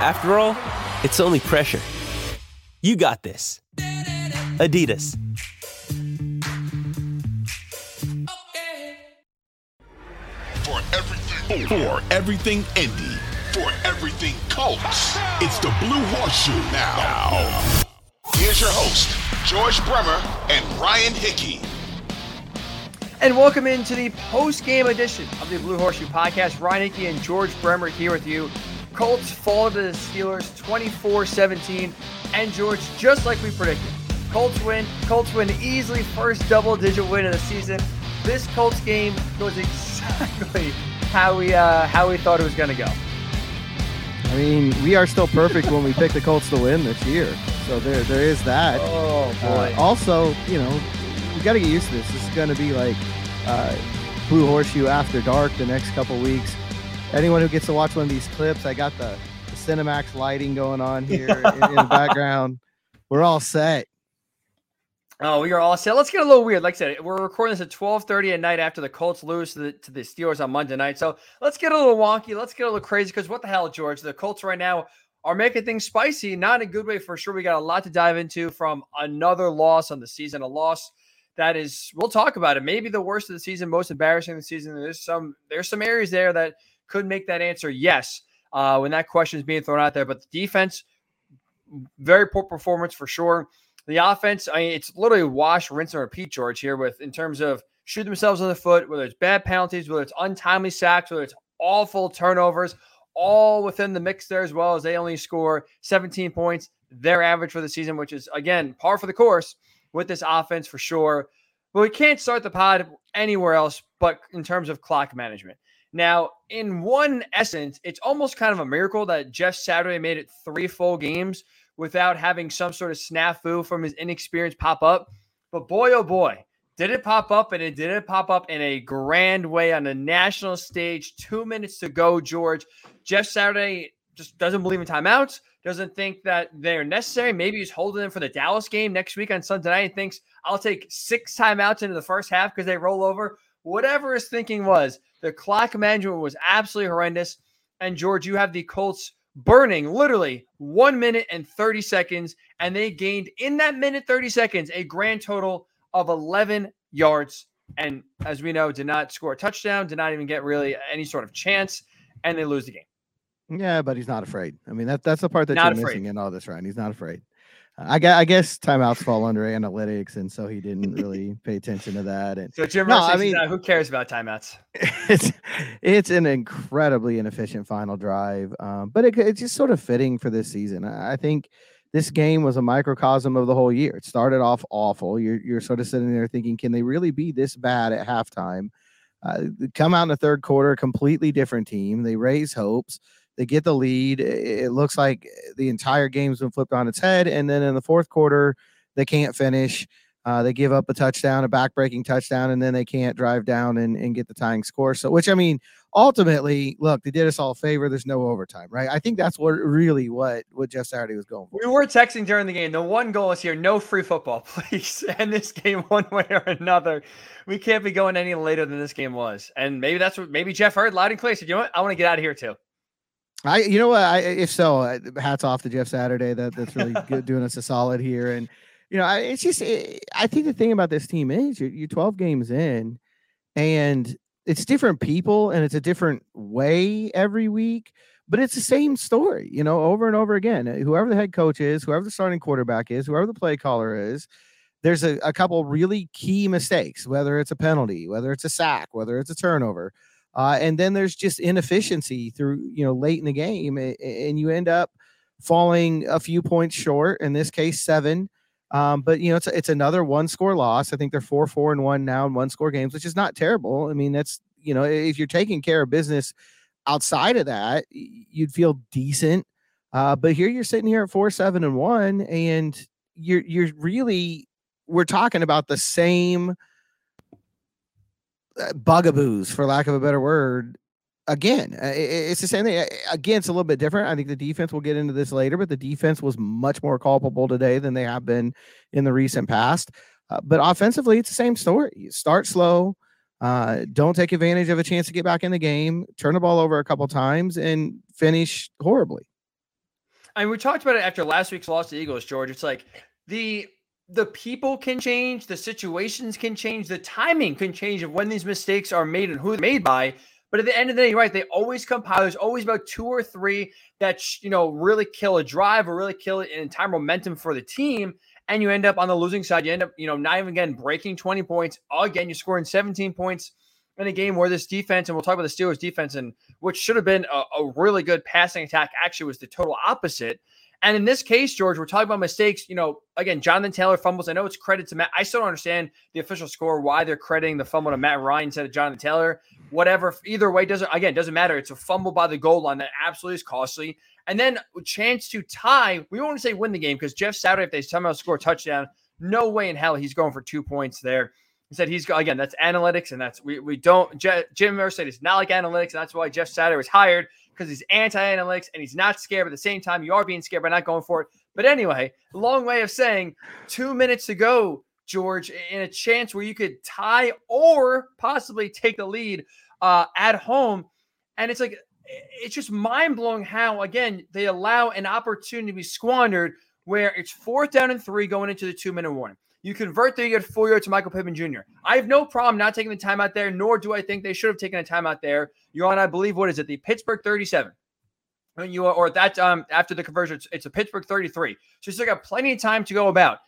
After all, it's only pressure. You got this. Adidas. For everything, for everything Indy, for everything Colts, it's the Blue Horseshoe now. now. Here's your host, George Bremer and Ryan Hickey. And welcome into the post-game edition of the Blue Horseshoe Podcast. Ryan Hickey and George Bremer here with you. Colts fall to the Steelers 24-17. And George, just like we predicted, Colts win. Colts win easily first double-digit win of the season. This Colts game goes exactly how we uh, how we thought it was going to go. I mean, we are still perfect when we pick the Colts to win this year. So there, there is that. Oh boy! Uh, also, you know, we got to get used to this. This is going to be like uh, Blue Horseshoe after dark the next couple weeks. Anyone who gets to watch one of these clips, I got the, the Cinemax lighting going on here in, in the background. We're all set. Oh, we are all set. Let's get a little weird. Like I said, we're recording this at 12:30 at night after the Colts lose to the, to the Steelers on Monday night. So let's get a little wonky. Let's get a little crazy because what the hell, George? The Colts right now are making things spicy, not in a good way for sure. We got a lot to dive into from another loss on the season, a loss that is we'll talk about it. Maybe the worst of the season, most embarrassing of the season. There's some there's some areas there that could make that answer yes uh, when that question is being thrown out there. But the defense, very poor performance for sure. The offense, I mean, it's literally wash, rinse, and repeat, George, here with in terms of shoot themselves in the foot, whether it's bad penalties, whether it's untimely sacks, whether it's awful turnovers, all within the mix there as well as they only score 17 points, their average for the season, which is again par for the course with this offense for sure. But we can't start the pod anywhere else but in terms of clock management. Now, in one essence, it's almost kind of a miracle that Jeff Saturday made it three full games without having some sort of snafu from his inexperience pop up. But boy, oh boy, did it pop up and it did it pop up in a grand way on the national stage. Two minutes to go, George. Jeff Saturday just doesn't believe in timeouts, doesn't think that they're necessary. Maybe he's holding them for the Dallas game next week on Sunday night and thinks I'll take six timeouts into the first half because they roll over. Whatever his thinking was, the clock management was absolutely horrendous. And George, you have the Colts burning literally one minute and 30 seconds. And they gained in that minute 30 seconds a grand total of 11 yards. And as we know, did not score a touchdown, did not even get really any sort of chance, and they lose the game. Yeah, but he's not afraid. I mean, that, that's the part that Not you're afraid. missing in all this, Ryan. He's not afraid. I guess, I guess timeouts fall under analytics, and so he didn't really pay attention to that. And So Jim No, I mean- "Nah, who cares about timeouts? it's it's an incredibly inefficient final drive, um, but it, it's just sort of fitting for this season. I I think this game was a microcosm of the whole year. It started off awful. You're you're sort of sitting there thinking, can they really be this bad at halftime? Uh, come out in the third quarter, completely different team. They raise hopes. They get the lead. It looks like the entire game's been flipped on its head, and then in the fourth quarter, they can't finish. Uh, they give up a touchdown, a backbreaking touchdown, and then they can't drive down and, and get the tying score. So, which I mean, ultimately, look, they did us all a favor. There's no overtime, right? I think that's what really what what Jeff Saturday was going for. We were texting during the game. The one goal is here: no free football, please. End this game one way or another. We can't be going any later than this game was. And maybe that's what maybe Jeff heard loud and clear. Said, "You know what? I want to get out of here too." I, you know what? I, if so, hats off to Jeff Saturday. That that's really good, doing us a solid here. And you know, I, it's just eh, I think the thing about this team is you're, you're 12 games in, and it's different people and it's a different way every week, but it's the same story, you know, over and over again. Uh, Whoever the head coach is, whoever the starting quarterback is, whoever the play caller is, there's a, a couple really key mistakes, whether it's a penalty, whether it's a sack, whether it's a turnover. Uh, and then there's just inefficiency through, you know, late in the game, and you end up falling a few points short. In this case, seven. Um, but you know, it's it's another one score loss. I think they're four, four, and one now in one score games, which is not terrible. I mean, that's you know, if you're taking care of business outside of that, you'd feel decent. Uh, but here you're sitting here at four, seven, and one, and you're you're really we're talking about the same bugaboos, for lack of a better word. Again, uh, it's the same thing. Again, it's a little bit different. I think the defense. We'll get into this later, but the defense was much more culpable today than they have been in the recent past. Uh, but offensively, it's the same story. You start slow, uh, don't take advantage of a chance to get back in the game, turn the ball over a couple times, and finish horribly. I mean, we talked about it after last week's loss to Eagles, George. It's like the the people can change, the situations can change, the timing can change of when these mistakes are made and who they're made by. But at the end of the day, right, they always compile. There's always about two or three that you know really kill a drive or really kill an entire momentum for the team and you end up on the losing side. You end up, you know, not even again breaking 20 points. Again, you're scoring 17 points in a game where this defense, and we'll talk about the Steelers defense, and which should have been a, a really good passing attack, actually was the total opposite. And in this case, George, we're talking about mistakes. You know, again, Jonathan Taylor fumbles. I know it's credit to Matt. I still don't understand the official score, why they're crediting the fumble to Matt Ryan instead of Jonathan Taylor. Whatever. Either way, doesn't again doesn't matter. It's a fumble by the goal line that absolutely is costly. And then chance to tie. We won't say win the game because Jeff Saturday, if they somehow score a touchdown, no way in hell he's going for two points there. He said he's again. That's analytics, and that's we we don't. Je, Jim said it's not like analytics, and that's why Jeff Saturday was hired because he's anti-analytics and he's not scared. But at the same time, you are being scared by not going for it. But anyway, long way of saying two minutes to go, George, in a chance where you could tie or possibly take the lead uh, at home, and it's like it's just mind blowing how again they allow an opportunity to be squandered where it's fourth down and three going into the two minute warning. You convert there, you get four yards to Michael Pittman Jr. I have no problem not taking the time out there, nor do I think they should have taken a time out there. You're on, I believe, what is it, the Pittsburgh 37. When you are, or that um after the conversion, it's, it's a Pittsburgh 33. So you still got plenty of time to go about.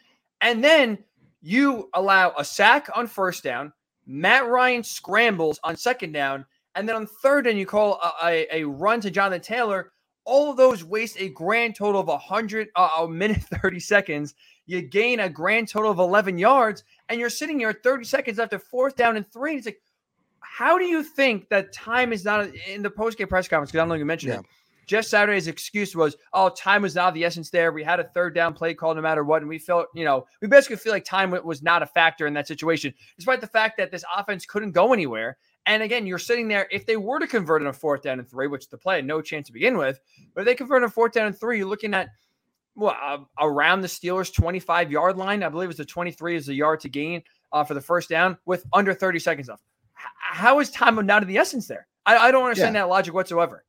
And then you allow a sack on first down. Matt Ryan scrambles on second down and then on third and you call a, a, a, run to Jonathan Taylor. All of those waste a grand total of 100, uh, a minute 30 seconds. You gain a grand total of 11 yards, and you're sitting here 30 seconds after fourth down and three. It's like, how do you think that time is not in the post game press conference? Because I don't know you mentioned yeah. it. Jeff Saturday's excuse was, "Oh, time was not the essence there. We had a third down play call no matter what, and we felt, you know, we basically feel like time was not a factor in that situation, despite the fact that this offense couldn't go anywhere. And again, you're sitting there. If they were to convert in a fourth down and three, which the play had no chance to begin with, but if they convert in a fourth down and three, you're looking at well uh, around the Steelers' 25 yard line. I believe it's the 23 is the yard to gain uh, for the first down with under 30 seconds left. H- how is time not of the essence there? I, I don't understand yeah. that logic whatsoever.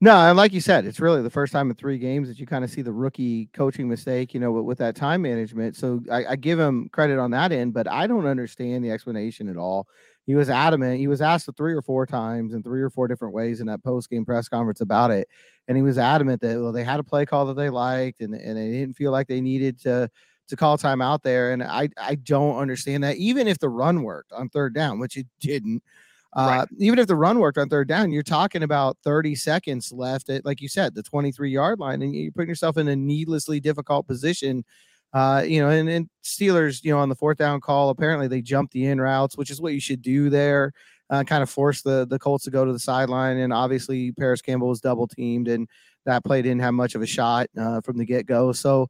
No, and like you said, it's really the first time in three games that you kind of see the rookie coaching mistake, you know, with, with that time management. So I, I, give him credit on that end, but I don't understand the explanation at all he was adamant. He was asked three or four times in three or four different ways in that post game press conference about it, and he was adamant that well they had a play call that they liked, and and they didn't feel like they needed to to call time out there. And I I don't understand that. Even if the run worked on third down, which it didn't. Uh, right. Even if the run worked on third down, you're talking about 30 seconds left at, like you said, the 23 yard line, and you're putting yourself in a needlessly difficult position uh, you know, and, and Steelers, you know, on the fourth down call, apparently they jumped the in routes, which is what you should do there. Uh, kind of force the the Colts to go to the sideline, and obviously Parris Campbell was double teamed, and that play didn't have much of a shot uh, from the get go. So,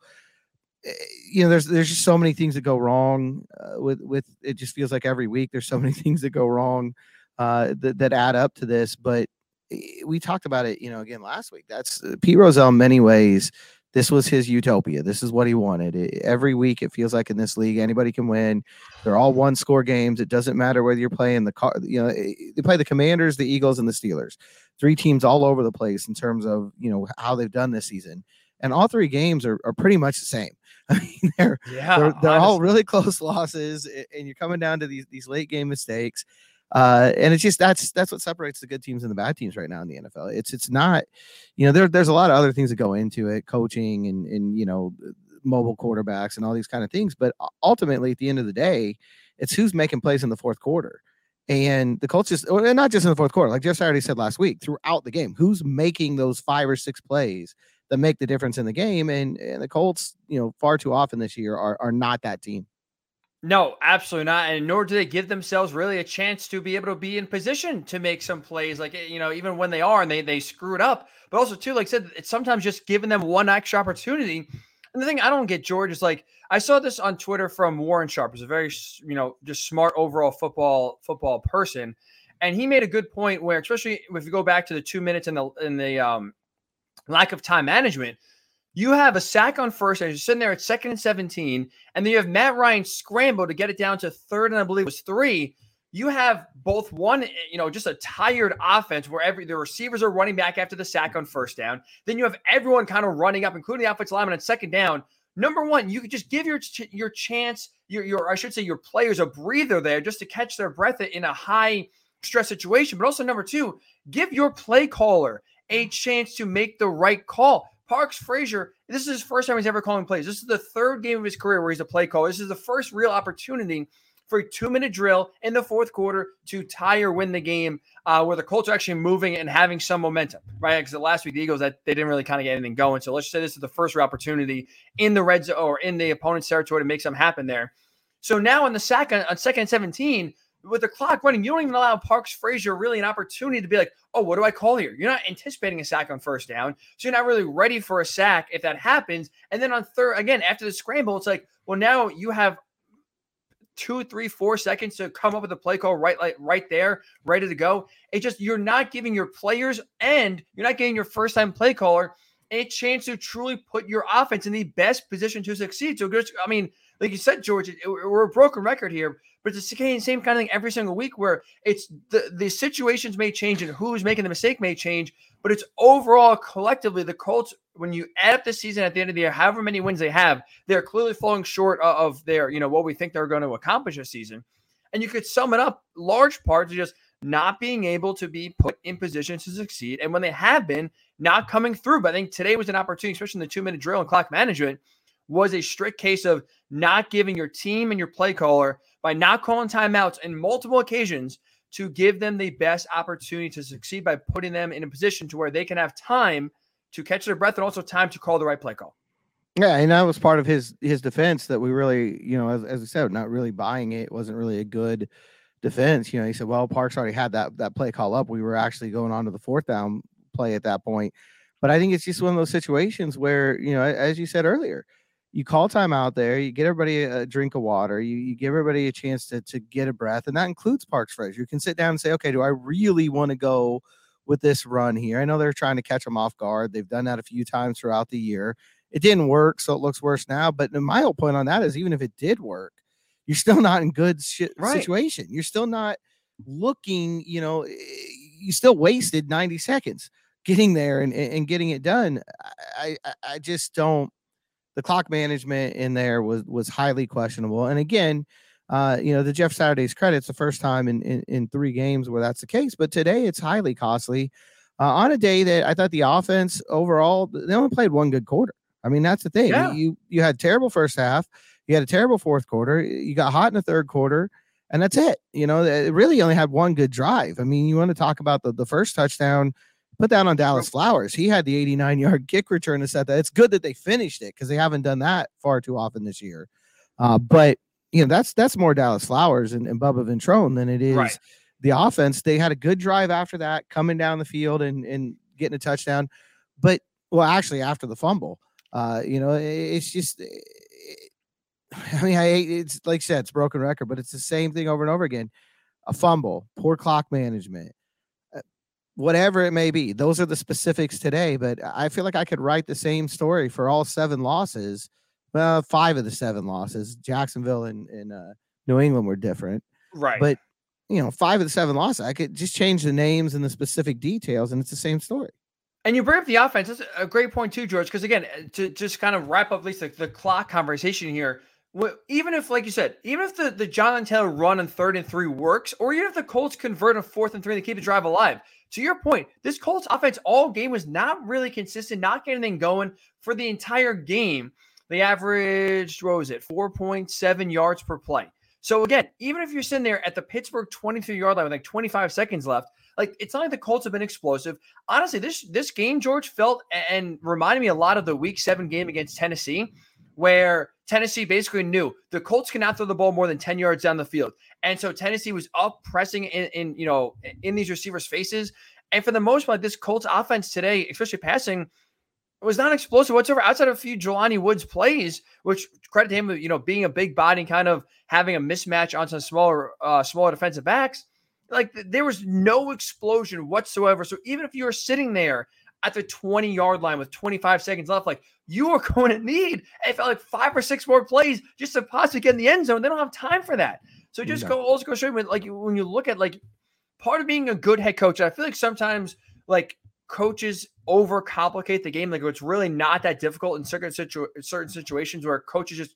eh, you know, there's there's just so many things that go wrong uh, with with it. Just feels like every week there's so many things that go wrong uh, that that add up to this. But eh, we talked about it, you know, again last week. That's uh, Pete Rozelle in many ways this was his utopia. This is what he wanted. It, every week, it feels like in this league, anybody can win. They're all one score games. It doesn't matter whether you're playing the car, you know, eh, they play the Commanders, the Eagles, and the Steelers. Three teams all over the place in terms of, you know, how they've done this season. And all three games are, are pretty much the same. I mean, they're, yeah, they're, they're all really close losses, and you're coming down to these, these late game mistakes. Uh, and it's just that's that's what separates the good teams and the bad teams right now in the NFL. It's it's not, you know, there, there's a lot of other things that go into it, coaching and and you know, mobile quarterbacks and all these kind of things. But ultimately, at the end of the day, it's who's making plays in the fourth quarter. And the Colts just, and not just in the fourth quarter, like Jeff already said last week, throughout the game, who's making those five or six plays that make the difference in the game? And, and the Colts, you know, far too often this year are, are not that team. No, absolutely not. And nor do they give themselves really a chance to be able to be in position to make some plays. Like, you know, even when they are and they they screw it up. But also, too, like I said, it's sometimes just giving them one extra opportunity. And the thing I don't get, George, is like I saw this on Twitter from Warren Sharp, who's a very, you know, just smart overall football football person. And he made a good point where, especially if you go back to the two minutes in the in the um, lack of time management, you have a sack on first, and you're sitting there at second and 17, and then you have Matt Ryan scramble to get it down to third, and I believe it was three. You have both one, eh, you know, just a tired offense where every the receivers are running back after the sack on first down. Then you have everyone kind of running up, including the offensive lineman on second down. Number one, you could just give your your chance, your your I should say your players a breather there just to catch their breath in a high stress situation. But also number two, give your play caller a chance to make the right call. Parks Frasier, this is his first time he's ever calling plays. This is the third game of his career where he's a play caller. This is the first real opportunity for a two minute drill in the fourth quarter to tie or win the game uh, where the Colts are actually moving and having some momentum, right? Because last week, the Eagles, that they didn't really kind of get anything going. So let's say this is the first real opportunity in the red zone or in the opponent's territory to make something happen there. So now on the second, on second 17, with the clock running, you don't even allow Parks Frasier really an opportunity to be like, oh, what do I call here? You're not anticipating a sack on first down. So you're not really ready for a sack if that happens. And then on third, again, after the scramble, it's like, well, now you have two, three, four seconds to come up with a play call right like right there, ready to go. It just you're not giving your players and you're not getting your first time play caller a chance to truly put your offense in the best position to succeed. So just, I mean, like you said, George, it, we're a broken record here, but it's the same kind of thing every single week where it's the, the situations may change and who's making the mistake may change, but it's overall collectively the Colts, when you add up the season at the end of the year, however many wins they have, they're clearly falling short of their, you know, what we think they're going to accomplish this season. And you could sum it up large part to just not being able to be put in position to succeed. And when they have been, not coming through. But I think today was an opportunity, especially in the two minute drill and clock management, was a strict case of not giving your team and your play caller by not calling timeouts in multiple occasions to give them the best opportunity to succeed by putting them in a position to where they can have time to catch their breath and also time to call the right play call. Yeah, and that was part of his his defense that we really, you know, as, as I said, not really buying it. it wasn't really a good defense. You know, he said, "Well, Parks already had that that play call up. We were actually going on to the fourth down play at that point." But I think it's just one of those situations where, you know, as you said earlier, you call time out there, you get everybody a drink of water, you, you give everybody a chance to, to get a breath, and that includes Parks Frasier. You can sit down and say, okay, do I really want to go with this run here? I know they're trying to catch them off guard. They've done that a few times throughout the year. It didn't work, so it looks worse now. But my whole point on that is even if it did work, you're still not in good right. situation. You're still not looking, you know, eh, you still wasted 90 seconds getting there and, and getting it done. I, I, I just don't the clock management in there was was highly questionable. And again, uh, you know, the Jeff Saturday's credit, it's the first time in, in, in three games where that's the case. But today it's highly costly. Uh, on a day that I thought the offense overall, they only played one good quarter. I mean, that's the thing. Yeah. You you had terrible first half, you had a terrible fourth quarter, you got hot in the third quarter, and that's it. You know, it really only had one good drive. I mean, you want to talk about the, the first touchdown Put that on Dallas Flowers. He had the 89 yard kick return to set that. It's good that they finished it because they haven't done that far too often this year. Uh, but you know that's that's more Dallas Flowers and, and Bubba Ventrone than it is right. the offense. They had a good drive after that, coming down the field and and getting a touchdown. But well, actually after the fumble, uh, you know, it, it's just. It, I mean, I it's like I said, it's broken record, but it's the same thing over and over again. A fumble, poor clock management, whatever it may be. Those are the specifics today, but I feel like I could write the same story for all seven losses. Well, five of the seven losses, Jacksonville and, and uh, New England were different. Right. But, you know, five of the seven losses, I could just change the names and the specific details, and it's the same story. And you bring up the offense. That's a great point, too, George, because again, to just kind of wrap up at least the, the clock conversation here, even if, like you said, even if the, the Jonathan Taylor run on third and three works, or even if the Colts convert on fourth and three and keep the drive alive, to your point, this Colts offense all game was not really consistent, not getting anything going for the entire game. They averaged, what was it, 4.7 yards per play. So again, even if you're sitting there at the Pittsburgh 23 yard line with like 25 seconds left, like it's not like the Colts have been explosive. Honestly, this this game, George, felt and reminded me a lot of the week seven game against Tennessee, where Tennessee basically knew the Colts cannot throw the ball more than 10 yards down the field. And so Tennessee was up pressing in, in you know, in these receivers' faces. And for the most part, this Colts offense today, especially passing, was not explosive whatsoever outside of a few Jelani Woods plays, which credit him, you know, being a big body and kind of having a mismatch on some smaller, uh, smaller defensive backs. Like there was no explosion whatsoever. So even if you were sitting there at the 20 yard line with 25 seconds left, like you are going to need, it felt like five or six more plays just to possibly get in the end zone. They don't have time for that. So just no. go also go straight you like when you look at like part of being a good head coach, I feel like sometimes like coaches overcomplicate the game. Like it's really not that difficult in certain situ- certain situations where coaches just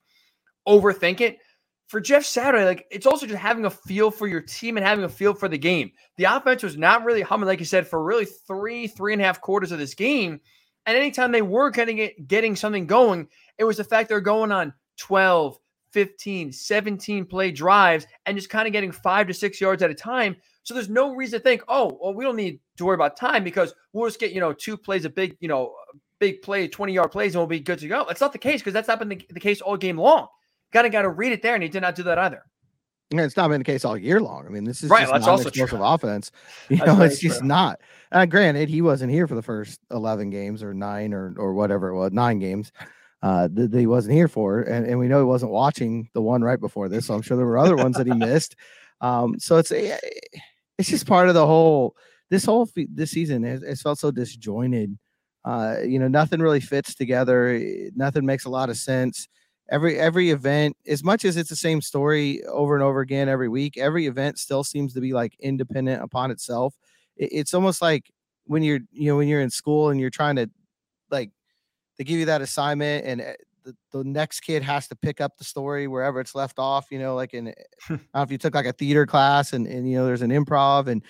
overthink it. For Jeff Saturday, like it's also just having a feel for your team and having a feel for the game. The offense was not really humming, like you said, for really three, three and a half quarters of this game. And anytime they were getting it, getting something going, it was the fact they're going on 12, 15, 17 play drives and just kind of getting five to six yards at a time. So there's no reason to think, oh, well, we don't need to worry about time because we'll just get, you know, two plays, a big, you know, big play, 20 yard plays, and we'll be good to go. That's not the case because that's not been the, the case all game long. Got to got to read it there, and he did not do that either. And it's not been the case all year long. I mean, this is right. Just that's also explosive offense. You know, it's just true. not. Uh, granted, he wasn't here for the first eleven games or nine or or whatever it was, nine games. Uh, that, he wasn't here for, and, and we know he wasn't watching the one right before this. So I'm sure there were other ones that he missed. Um, so it's eh, it's just part of the whole. This whole this season has, has felt so disjointed. Uh, you know, nothing really fits together. Nothing makes a lot of sense every every event as much as it's the same story over and over again every week every event still seems to be like independent upon itself. It, it's almost like when you're you know when you're in school and you're trying to like they give you that assignment and eh, the, the next kid has to pick up the story wherever it's left off you know like in eh, I don't know if you took like a theater class and and you know there's an improv and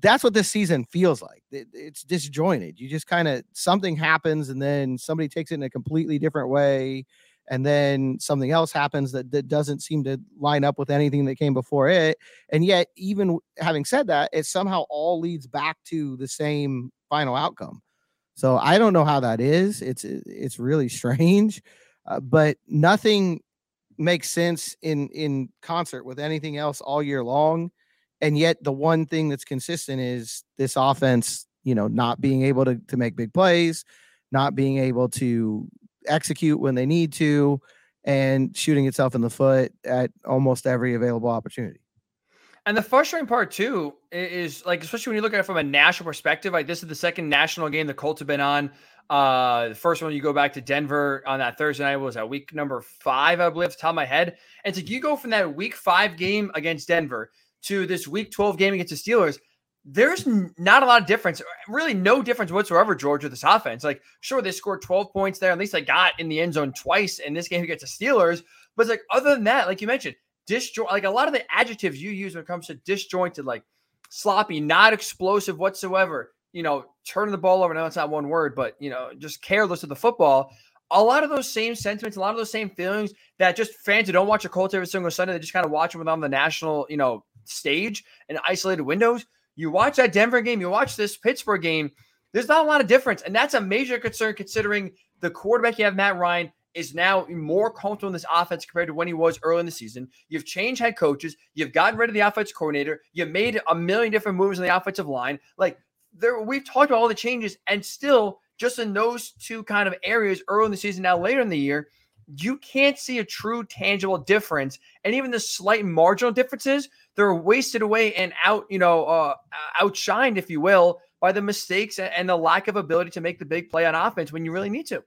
that's what this season feels like. It, it's disjointed. You just kind of something happens and then somebody takes it in a completely different way and then something else happens that, that doesn't seem to line up with anything that came before it. And yet even having said that it somehow all leads back to the same final outcome. So i don't know how that is. It's it's really strange uh, but nothing makes sense in in concert with anything else all year long. And yet the one thing that's consistent is this offense you know not being able to, to make big plays not being able to execute when they need to, and shooting itself in the foot at almost every available opportunity. And the frustrating part too is like, especially when you look at it from a national perspective, like this is the second national game the Colts have been on. Uh, the first one you go back to Denver on that Thursday night was at week number five, I believe, top of my head. And so you go from that week five game against Denver to this week 12 game against the Steelers there's not a lot of difference, really no difference whatsoever, Georgia, this offense. Like, sure, they scored 12 points there. At least they got in the end zone twice in this game against the Steelers. But it's like, other than that, like you mentioned, disjoint, like a lot of the adjectives you use when it comes to disjointed, like sloppy, not explosive whatsoever, you know, turning the ball over. Now it's not one word, but, you know, just careless of the football. A lot of those same sentiments, a lot of those same feelings that just fans who don't watch a Colts every single Sunday, they just kind of watch them on the national, you know, stage and isolated windows you watch that Denver game, you watch this Pittsburgh game, there's not a lot of difference. And that's a major concern considering the quarterback you have, Matt Ryan, is now more comfortable in this offense compared to when he was early in the season. You've changed head coaches. You've gotten rid of the offense coordinator. You've made a million different moves in the offensive line. Like there, we've talked about all the changes, and still, just in those two kind of areas early in the season, now later in the year, you can't see a true tangible difference. And even the slight marginal differences, they're wasted away and out, you know, uh, outshined, if you will, by the mistakes and the lack of ability to make the big play on offense when you really need to.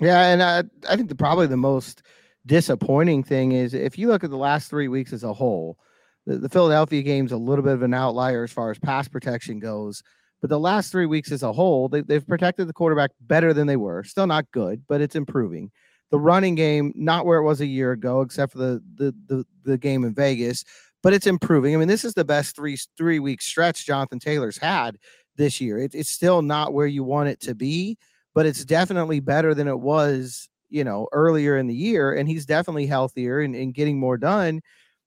Yeah, and I, I think the probably the most disappointing thing is if you look at the last three weeks as a whole, the, the Philadelphia game's a little bit of an outlier as far as pass protection goes. But the last three weeks as a whole, they, they've protected the quarterback better than they were. Still not good, but it's improving the running game not where it was a year ago, except for the the the, the game in Vegas, but it's improving. I mean, this is the best three three week stretch Jonathan Taylor's had this year. It, it's still not where you want it to be, but it's definitely better than it was, you know, earlier in the year. And he's definitely healthier and, and getting more done.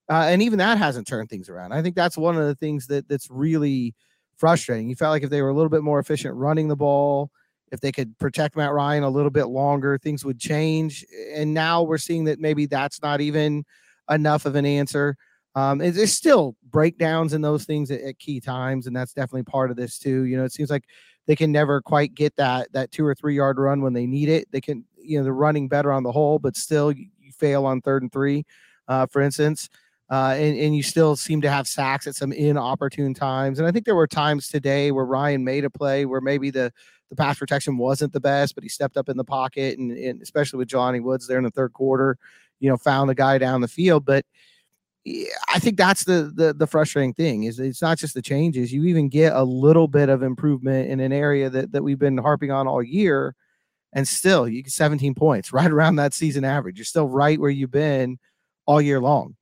Uh, and even that hasn't turned things around. I think that's one of the things that that's really frustrating. You felt like if they were a little bit more efficient running the ball, if they could protect Matt Ryan a little bit longer, things would change. And now we're seeing that maybe that's not even enough of an answer. Um, there's still breakdowns in those things at, at, key times, and that's definitely part of this too. You know, it seems like they can never quite get that that two or three yard run when they need it. They can, you know, they're running better on the whole, but still you, you fail on third and three, uh, for instance. Uh, and, and you still seem to have sacks at some inopportune times. And I think there were times today where Ryan made a play where maybe the the pass protection wasn't the best, but he stepped up in the pocket and, and especially with Jelani Woods there in the third quarter, you know, found the guy down the field. But I think that's the, the the frustrating thing is it's not just the changes. You even get a little bit of improvement in an area that that we've been harping on all year, and still you get 17 points, right around that season average. You're still right where you've been all year long.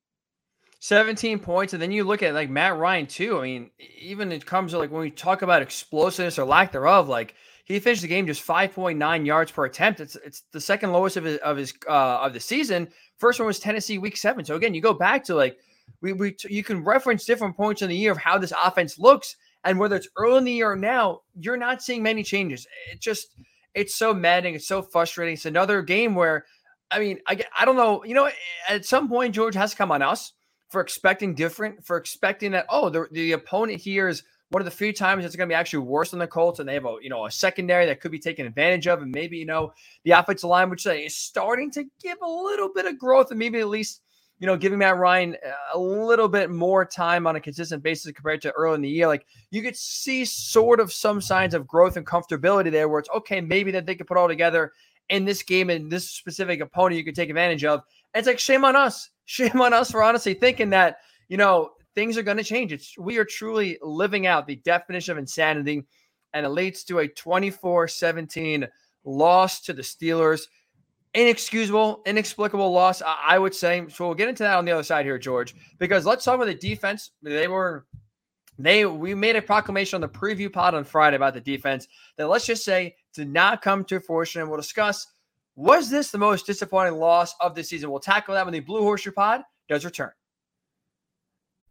17 points, and then you look at like Matt Ryan too. I mean, even it comes to like when we talk about explosiveness or lack thereof, like he finished the game just 5.9 yards per attempt. It's it's the second lowest of his of his uh, of the season. First one was Tennessee week seven. So again, you go back to like we we you can reference different points in the year of how this offense looks, and whether it's early in the year or now, you're not seeing many changes. It just it's so maddening. It's so frustrating. It's another game where, I mean, I I don't know. You know, at some point, George has to come on us for expecting different, for expecting that oh the the opponent here is one of the few times it's going to be actually worse than the Colts, and they have a you know a secondary that could be taken advantage of, and maybe you know the offensive line, which is starting to give a little bit of growth, and maybe at least you know giving Matt Ryan uh, a little bit more time on a consistent basis compared to early in the year. Like you could see sort of some signs of growth and comfortability there, where it's okay, maybe that they could put all together in this game and this specific opponent you could take advantage of. And it's like shame on us, shame on us for honestly thinking that you know things are going to change. It's we are truly living out the definition of insanity, and it leads to a 24-17 loss to the Steelers. Inexcusable, inexplicable loss, I would say. So we'll get into that on the other side here, George, because let's talk about the defense. They were they we made a proclamation on the preview pod on Friday about the defense that let's just say did not come to fruition. And we'll discuss was this the most disappointing loss of the season? We'll tackle that when the Blue Horseshoe Pod does return.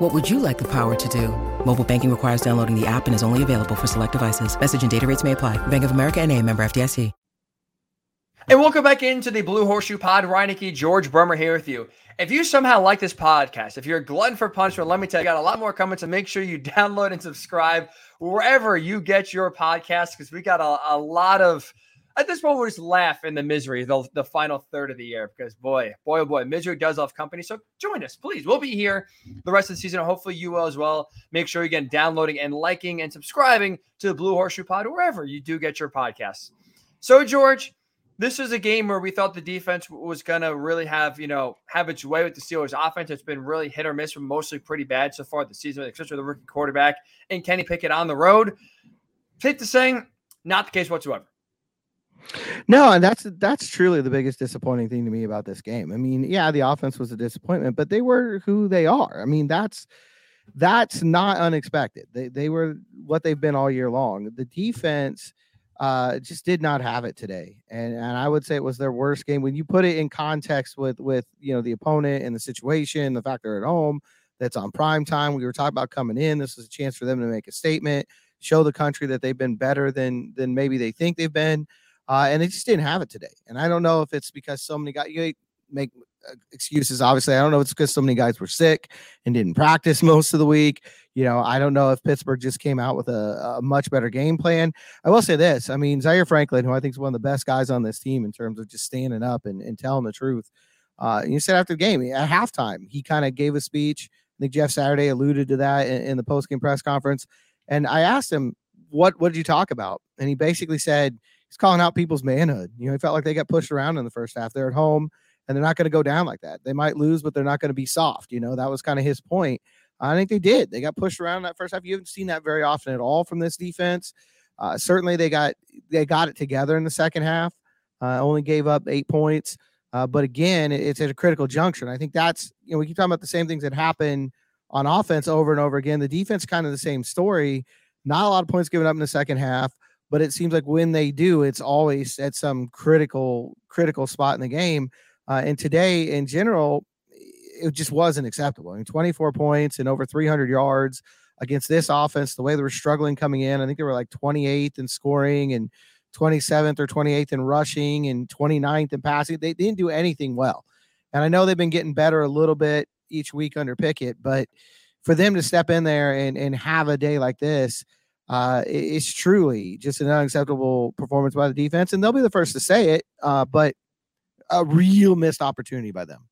What would you like the power to do? Mobile banking requires downloading the app and is only available for select devices. Message and data rates may apply. Bank of America and a member FDIC. And welcome back into the Blue Horseshoe Pod. Ryan Hickey, George Bremer here with you. If you somehow like this podcast, if you're a glutton for punishment, let me tell you, I got a lot more coming. So make sure you download and subscribe wherever you get your podcast because we got a, a lot of – at this point, we'll just laugh in the misery the, the final third of the year because boy, boy, oh boy, misery does love company. So join us, please. We'll be here the rest of the season. Hopefully, you will as well. Make sure you get downloading and liking and subscribing to the Blue Horseshoe Pod wherever you do get your podcasts. So, George, this is a game where we thought the defense was gonna really have you know have its way with the Steelers' offense. It's been really hit or miss, but mostly pretty bad so far this season, especially the rookie quarterback and Kenny Pickett on the road. Take the saying, not the case whatsoever. No, and that's that's truly the biggest disappointing thing to me about this game. I mean, yeah, the offense was a disappointment, but they were who they are. I mean, that's that's not unexpected. They they were what they've been all year long. The defense uh just did not have it today. And and I would say it was their worst game when you put it in context with with you know the opponent and the situation, the fact they're at home, that's on prime time. We were talking about coming in. This is a chance for them to make a statement, show the country that they've been better than than maybe they think they've been uh, and they just didn't have it today. And I don't know if it's because so many guys you make uh, excuses. Obviously, I don't know if it's because so many guys were sick and didn't practice most of the week. You know, I don't know if Pittsburgh just came out with a, a much better game plan. I will say this: I mean, Zaire Franklin, who I think is one of the best guys on this team in terms of just standing up and, and telling the truth. Uh, you said after the game at halftime, he kind of gave a speech. I think Jeff Saturday alluded to that in, in the post game press conference. And I asked him, "What what did you talk about?" And he basically said he's calling out people's manhood. You know, he felt like they got pushed around in the first half. They're at home and they're not going to go down like that. They might lose, but they're not going to be soft. You know, that was kind of his point. I think they did. They got pushed around in that first half. You haven't seen that very often at all from this defense. Uh, certainly, they got they got it together in the second half. Uh, only gave up eight points. Uh, but again, it's at a critical juncture. And I think that's, you know, we keep talking about the same things that happen on offense over and over again. The defense, kind of the same story. Not a lot of points given up in the second half, but it seems like when they do, it's always at some critical, critical spot in the game. Uh, and today, in general, it just wasn't acceptable. I mean, 24 points and over 300 yards against this offense, the way they were struggling coming in. I think they were like 28th in scoring and 27th or 28th in rushing and 29th in passing. They, they didn't do anything well. And I know they've been getting better a little bit each week under Pickett, but for them to step in there and, and have a day like this, uh, it's truly just an unacceptable performance by the defense. And they'll be the first to say it, uh, but a real missed opportunity by them.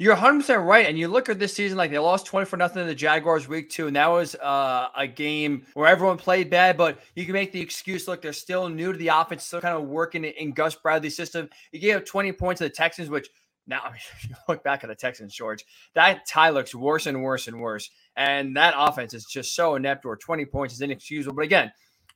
You're 100% right. And you look at this season, like they lost 20 for nothing in the Jaguars week two. And that was uh, a game where everyone played bad, but you can make the excuse look, they're still new to the offense, still kind of working in Gus Bradley's system. You gave up 20 points to the Texans, which now, I mean, if you look back at the Texans, George, that tie looks worse and worse and worse. And that offense is just so inept, or 20 points is inexcusable. But again,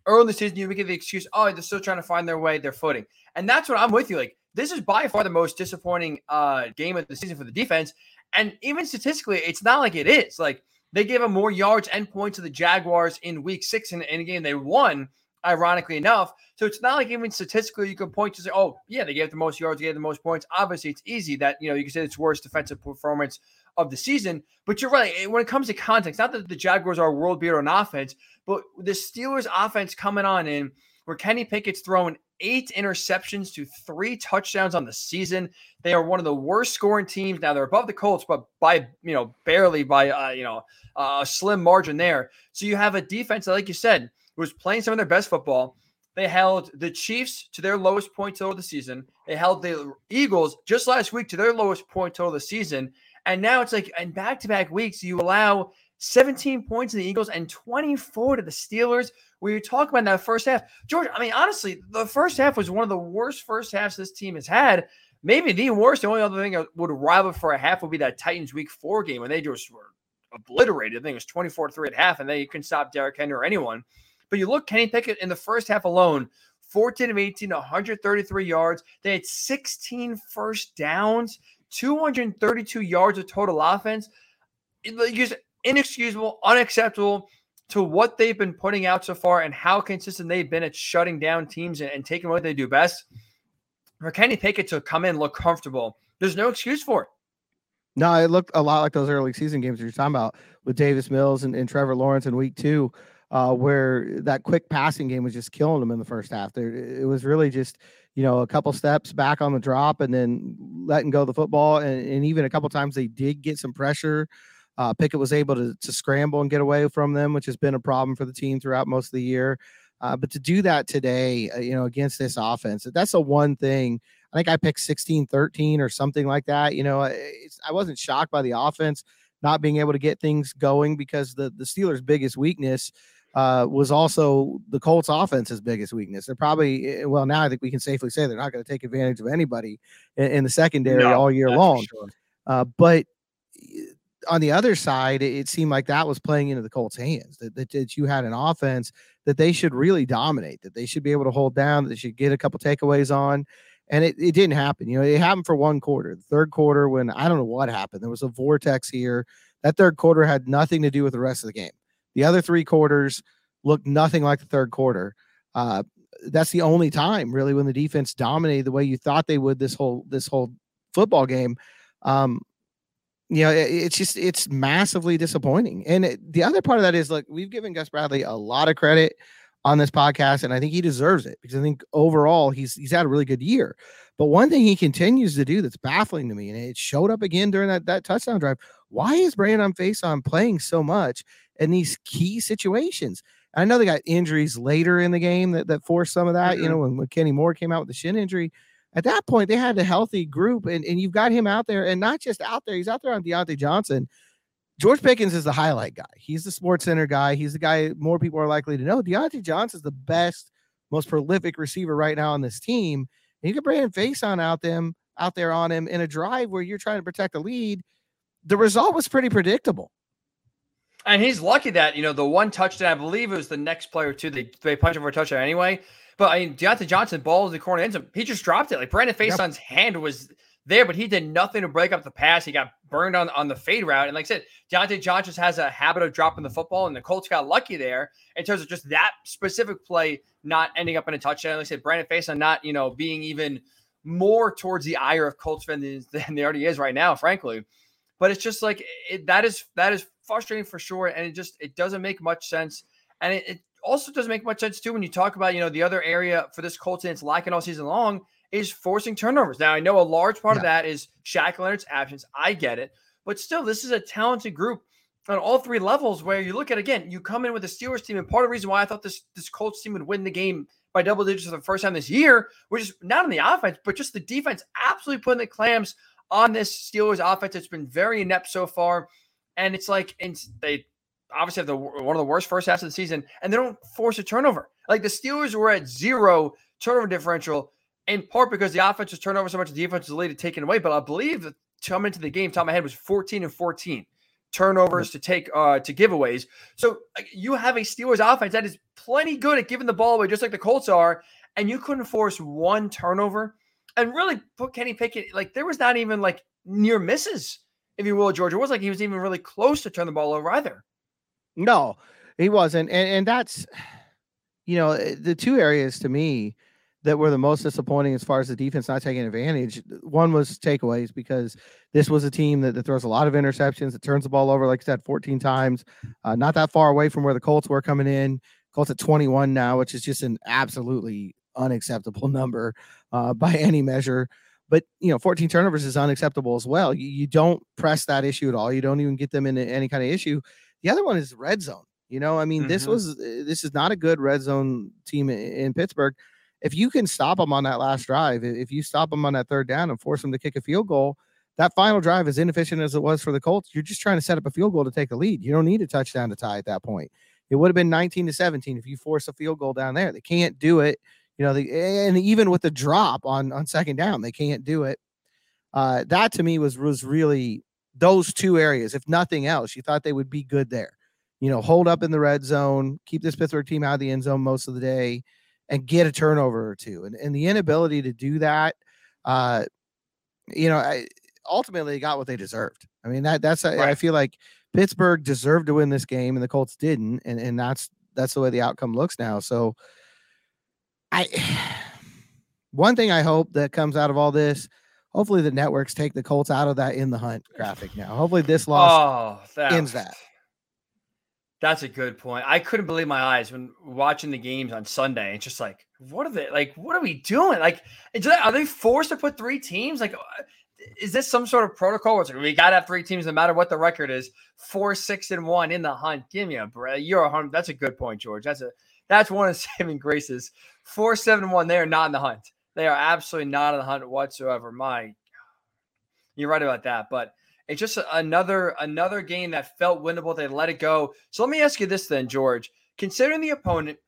early in the season, you give the excuse, oh, they're still trying to find their way, their footing. And that's what I'm with you. Like, this is by far the most disappointing uh, game of the season for the defense. And even statistically, it's not like it is. Like they gave them more yards and points to the Jaguars in week six in, in a game they won, ironically enough. So it's not like even statistically you can point to say, oh, yeah, they gave the most yards, they gave the most points. Obviously, it's easy that, you know, you can say it's worst defensive performance of the season. But you're right. When it comes to context, not that the Jaguars are world beater on offense, but the Steelers offense coming on in where Kenny Pickett's throwing eight interceptions to three touchdowns on the season. They are one of the worst scoring teams. Now they're above the Colts, but by you know barely by uh, you know uh, a slim margin there. So you have a defense that, like you said, was playing some of their best football. They held the Chiefs to their lowest point total of the season. They held the Eagles just last week to their lowest point total of the season. And now it's like in back to back weeks, you allow 17 points to the Eagles and 24 to the Steelers. Where you talk about that first half, George. I mean, honestly, the first half was one of the worst first halves this team has had. Maybe the worst. The only other thing that would rival for a half would be that Titans Week Four game when they just were obliterated. I think it was 24 3 at half, and they couldn't stop Derrick Henry or anyone. But you look, Kenny Pickett in the first half alone, 14 of 18, 133 yards. They had 16 first downs, 232 yards of total offense. It's Just inexcusable, unacceptable to what they've been putting out so far and how consistent they've been at shutting down teams and, and taking what they do best. For Kenny Pickett to come in, look comfortable, there's no excuse for it. No, it looked a lot like those early season games you're talking about with Davis Mills and, and Trevor Lawrence in week two, uh, where that quick passing game was just killing them in the first half. There, it was really just, you know, a couple steps back on the drop and then letting go the football. And, and even a couple times they did get some pressure uh, Pickett was able to, to scramble and get away from them, which has been a problem for the team throughout most of the year. Uh, but to do that today, uh, you know, against this offense, that's the one thing. I think I picked 16 13 or something like that. You know, I wasn't shocked by the offense not being able to get things going because the, the Steelers' biggest weakness uh, was also the Colts' offense's biggest weakness. They're probably, eh, well, now I think we can safely say they're not going to take advantage of anybody in, in the secondary no, all year long. Sure. Uh, but on the other side, it, seemed like that was playing into the Colts' hands. That, that, that, you had an offense that they should really dominate, that they should be able to hold down, that they should get a couple takeaways on. And it, it didn't happen. You know, it happened for one quarter. The third quarter, when I don't know what happened, there was a vortex here. That third quarter had nothing to do with the rest of the game. The other three quarters looked nothing like the third quarter. Uh, that's the only time really when the defense dominated the way you thought they would this whole this whole football game. Um, you know, it, it's just it's massively disappointing. And it, the other part of that is like we've given Gus Bradley a lot of credit on this podcast, and I think he deserves it because I think overall he's he's had a really good year. But one thing he continues to do that's baffling to me, and it showed up again during that that touchdown drive. Why is Brandon Facyson playing so much in these key situations? I know they got injuries later in the game that, that forced some of that. Mm-hmm. You know, when, when Kenny Moore came out with the shin injury, at that point they had a healthy group and, and you've got him out there and not just out there, he's out there on Diontae Johnson. George Pickens is the highlight guy. He's the sports center guy. He's the guy more people are likely to know. Diontae Johnson is the best, most prolific receiver right now on this team. And you can bring Facyson out them out there on him in a drive where you're trying to protect a lead. The result was pretty predictable. And he's lucky that, you know, the one touchdown, I believe it was the next player too. They, they punched him for a touchdown anyway. But I mean, Diontae Johnson ball the corner ends up. He just dropped it. Like Brandon Facyson's yep. hand was there, but he did nothing to break up the pass. He got burned on, on the fade route. And like I said, Diontae John just has a habit of dropping the football, and the Colts got lucky there in terms of just that specific play not ending up in a touchdown. Like I said, Brandon Facyson not, you know, being even more towards the ire of Colts fans than there already is right now, frankly. But it's just like it, that is that is frustrating for sure, and it just it doesn't make much sense, and it, it also doesn't make much sense too when you talk about you know the other area for this Colts and it's lacking all season long is forcing turnovers. Now I know a large part yeah. of that is Shaq Leonard's absence. I get it, but still, this is a talented group on all three levels. Where you look at again, you come in with the Steelers team, and part of the reason why I thought this this Colts team would win the game by double digits for the first time this year, which is not on the offense, but just the defense absolutely putting the clams on this Steelers offense. It's been very inept so far, and it's like and they obviously have the one of the worst first halves of the season, and they don't force a turnover. Like the Steelers were at zero turnover differential, in part because the offense was turned over so much, the defense was later taken away. But I believe that coming into the game, top of my head was 14 and 14 turnovers to take uh to giveaways. So you have a Steelers offense that is plenty good at giving the ball away, just like the Colts are, and you couldn't force one turnover and really put Kenny Pickett like there was not even like near misses, if you will, George. It was like he was even really close to turn the ball over either. No, he wasn't, and and that's you know eh, the two areas to me that were the most disappointing as far as the defense not taking advantage. One was takeaways because this was a team that, that throws a lot of interceptions, that turns the ball over, like I said, 14 times, uh, not that far away from where the Colts were coming in. Colts at 21 now, which is just an absolutely unacceptable number uh, by any measure. But you know, 14 turnovers is unacceptable as well. You, you don't press that issue at all. You don't even get them into any kind of issue. The other one is red zone. You know, I mean, mm-hmm. this was this is not a good red zone team in, in Pittsburgh. If you can stop them on that last drive, if you stop them on that third down and force them to kick a field goal, that final drive, as inefficient as it was for the Colts, you're just trying to set up a field goal to take a lead. You don't need a touchdown to tie at that point. It would have been 19 to 17 if you force a field goal down there. They can't do it. You know, they, and even with the drop on on second down, they can't do it. Uh, that to me was was really those two areas. If nothing else, you thought they would be good there. You know, hold up in the red zone, keep this Pittsburgh team out of the end zone most of the day, and get a turnover or two. And and the inability to do that, uh, you know, I, ultimately got what they deserved. I mean that that's right. I feel like Pittsburgh deserved to win this game and the Colts didn't, and and that's that's the way the outcome looks now. So I one thing I hope that comes out of all this, hopefully the networks take the Colts out of that in the hunt graphic now. Hopefully this loss oh, that, ends that. That's a good point. I couldn't believe my eyes when watching the games on Sunday. It's just like, what are they like? What are we doing? Like, are they forced to put three teams? Like, is this some sort of protocol? Where it's like, we got to have three teams no matter what the record is. Four, six, and one in the hunt. Give me a break. You're a hundred. That's a good point, George. That's a that's one of saving graces. Four, seven, one. They are not in the hunt. They are absolutely not in the hunt whatsoever. My, you're right about that. But it's just another another game that felt winnable. They let it go. So let me ask you this then, George. Considering the opponent,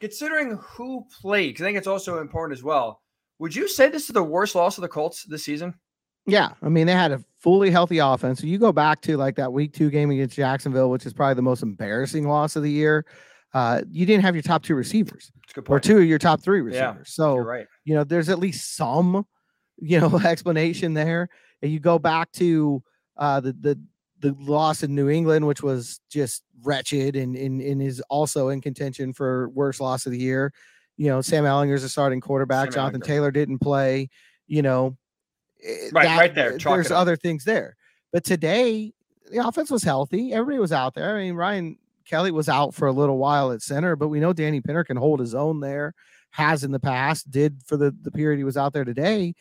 considering who played, because I think it's also important as well. Would you say this is the worst loss of the Colts this season? Yeah, I mean they had a fully healthy offense. So you go back to like that week two game against Jacksonville, which is probably the most embarrassing loss of the year. Uh, you didn't have your top two receivers or two of your top three receivers. Yeah, so right. you know there's at least some you know explanation there. And you go back to uh, the the the loss in New England, which was just wretched and, and, and is also in contention for worst loss of the year. You know, Sam Ehlinger's a starting quarterback. Sam Jonathan Ehlinger. Taylor didn't play. You know, eh, right, that, right there. There's other things there, but today the offense was healthy. Everybody was out there. I mean, Ryan Kelly was out for a little while at center, but we know Danny Pinter can hold his own there. Has in the past, did for the the period he was out there today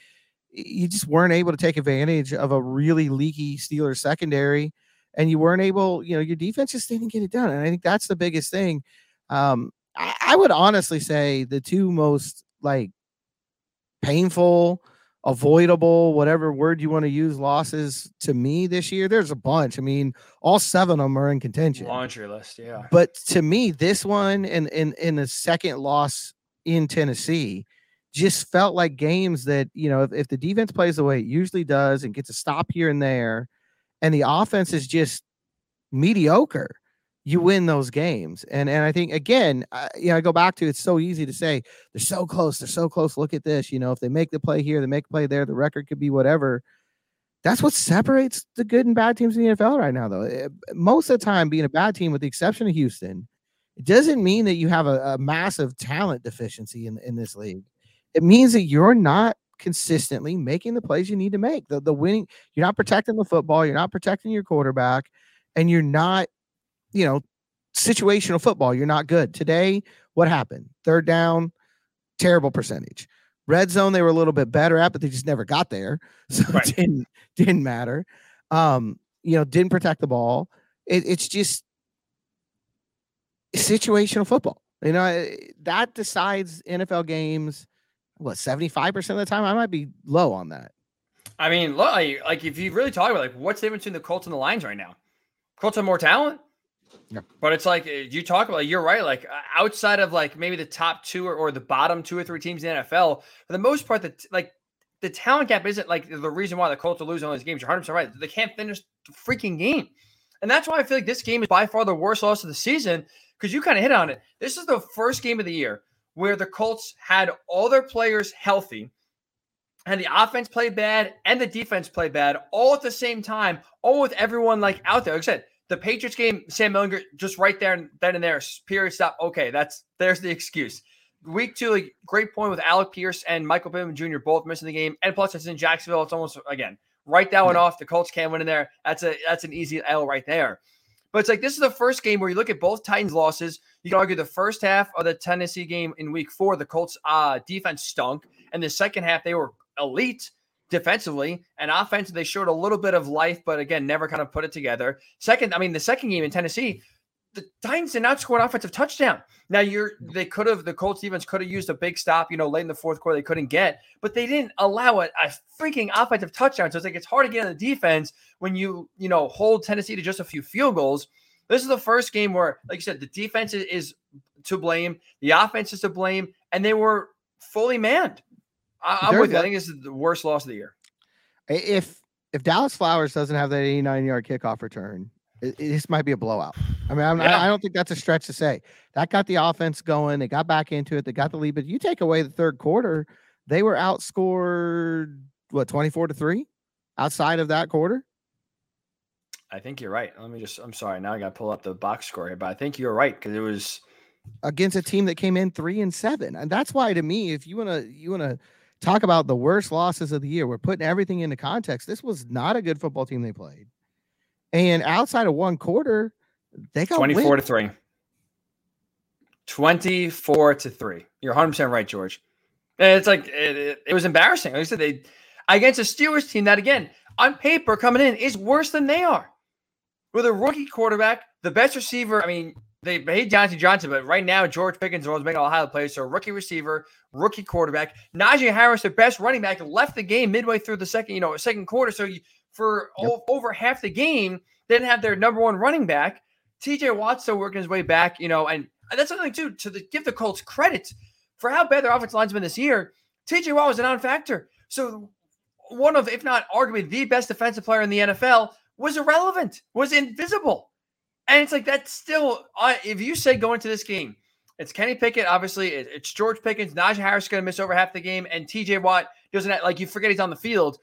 you just weren't able to take advantage of a really leaky Steelers secondary, and you weren't able, you know, your defense just didn't get it done. And I think that's the biggest thing. Um, I, I would honestly say the two most like painful, avoidable, whatever word you want to use, losses to me this year. There's a bunch. I mean, all seven of them are in contention. Laundry list, yeah. But to me, this one and in in the second loss in Tennessee just felt like games that, you know, if, if the defense plays the way it usually does and gets a stop here and there, and the offense is just mediocre, you win those games. And and I think again, I, you know, I go back to it's so easy to say they're so close, they're so close. Look at this, you know, if they make the play here, they make the play there, the record could be whatever. That's what separates the good and bad teams in the NFL right now, though. Eh, most of the time, being a bad team, with the exception of Houston, it doesn't mean that you have a, a massive talent deficiency in, in this league. It means that you're not consistently making the plays you need to make. The the winning, you're not protecting the football, you're not protecting your quarterback, and you're not, you know, situational football. You're not good. Today, what happened? Third down, terrible percentage. Red zone, they were a little bit better at, but they just never got there. So right. it didn't didn't matter. Um, you know, didn't protect the ball. It, it's just situational football. You know, eh, that decides NFL games what 75% of the time? I might be low on that. I mean look like if you really talk about like what's the difference between the colts and the lions right now? Colts have more talent? Yeah. but it's like you talk about you're right like outside of like maybe the top two or, or the bottom two or three teams in the nfl for the most part the like the talent gap isn't like the reason why the colts are losing all these games. You're 100% right. They can't finish the freaking game. And that's why i feel like this game is by far the worst loss of the season because you kind of hit on it. This is the first game of the year where the Colts had all their players healthy and the offense played bad and the defense played bad all at the same time, all with everyone like out there. Like I said, the Patriots game, Sam Ehlinger just right there, and then and there, period, stop. Okay, that's there's the excuse. Week two, like, great point with Alec Pierce and Michael Pittman Jr. both missing the game, and plus it's in Jacksonville. It's almost again write that one off. The Colts can't win in there. That's a that's an easy L right there. But it's like this is the first game where you look at both Titans losses. You can argue the first half of the Tennessee game in week four, the Colts uh, defense stunk. And the second half, they were elite defensively and offensively. They showed a little bit of life, but again, never kind of put it together. Second, I mean, the second game in Tennessee, the Titans did not score an offensive touchdown. Now you're they could have the Colts defense could have used a big stop, you know, late in the fourth quarter they couldn't get, but they didn't allow a, a freaking offensive touchdown. So it's like it's hard to get on the defense when you you know hold Tennessee to just a few field goals. This is the first game where, like you said, the defense is, is to blame, the offense is to blame, and they were fully manned. I, am with you. I think this is the worst loss of the year. If if Dallas Flowers doesn't have that 89 yard kickoff return, it, it, this might be a blowout. I mean, yeah. I, I, don't think that's a stretch to say. That got the offense going. They got back into it. They got the lead. But you take away the third quarter, they were outscored what 24 to three outside of that quarter. I think you're right. Let me just. I'm sorry. Now I got to pull up the box score here, but I think you're right because it was against a team that came in three and seven, and that's why to me, if you wanna you wanna talk about the worst losses of the year, we're putting everything into context. This was not a good football team they played. And outside of one quarter, they got 24 win. to 3. 24 to 3. You're 100% right, George. And it's like it, it, it was embarrassing. Like I said, they against a Steelers team that again, on paper coming in is worse than they are. With a rookie quarterback, the best receiver, I mean, they hate Diontae Johnson, but right now George Pickens was making all highlight plays. So rookie receiver, rookie quarterback, Najee Harris, the best running back, left the game midway through the second, you know, second quarter. So you, for yep. o- over half the game, they didn't have their number one running back. TJ Watt still working his way back, you know, and that's something too to the, give the Colts credit for how bad their offensive line's been this year. TJ Watt was a non-factor, so one of, if not arguably, the best defensive player in the NFL was irrelevant, was invisible, and it's like that's still. Uh, if you say going to this game, it's Kenny Pickett, obviously, it, it's George Pickens, Najee Harris going to miss over half the game, and TJ Watt doesn't have, like you forget he's on the field.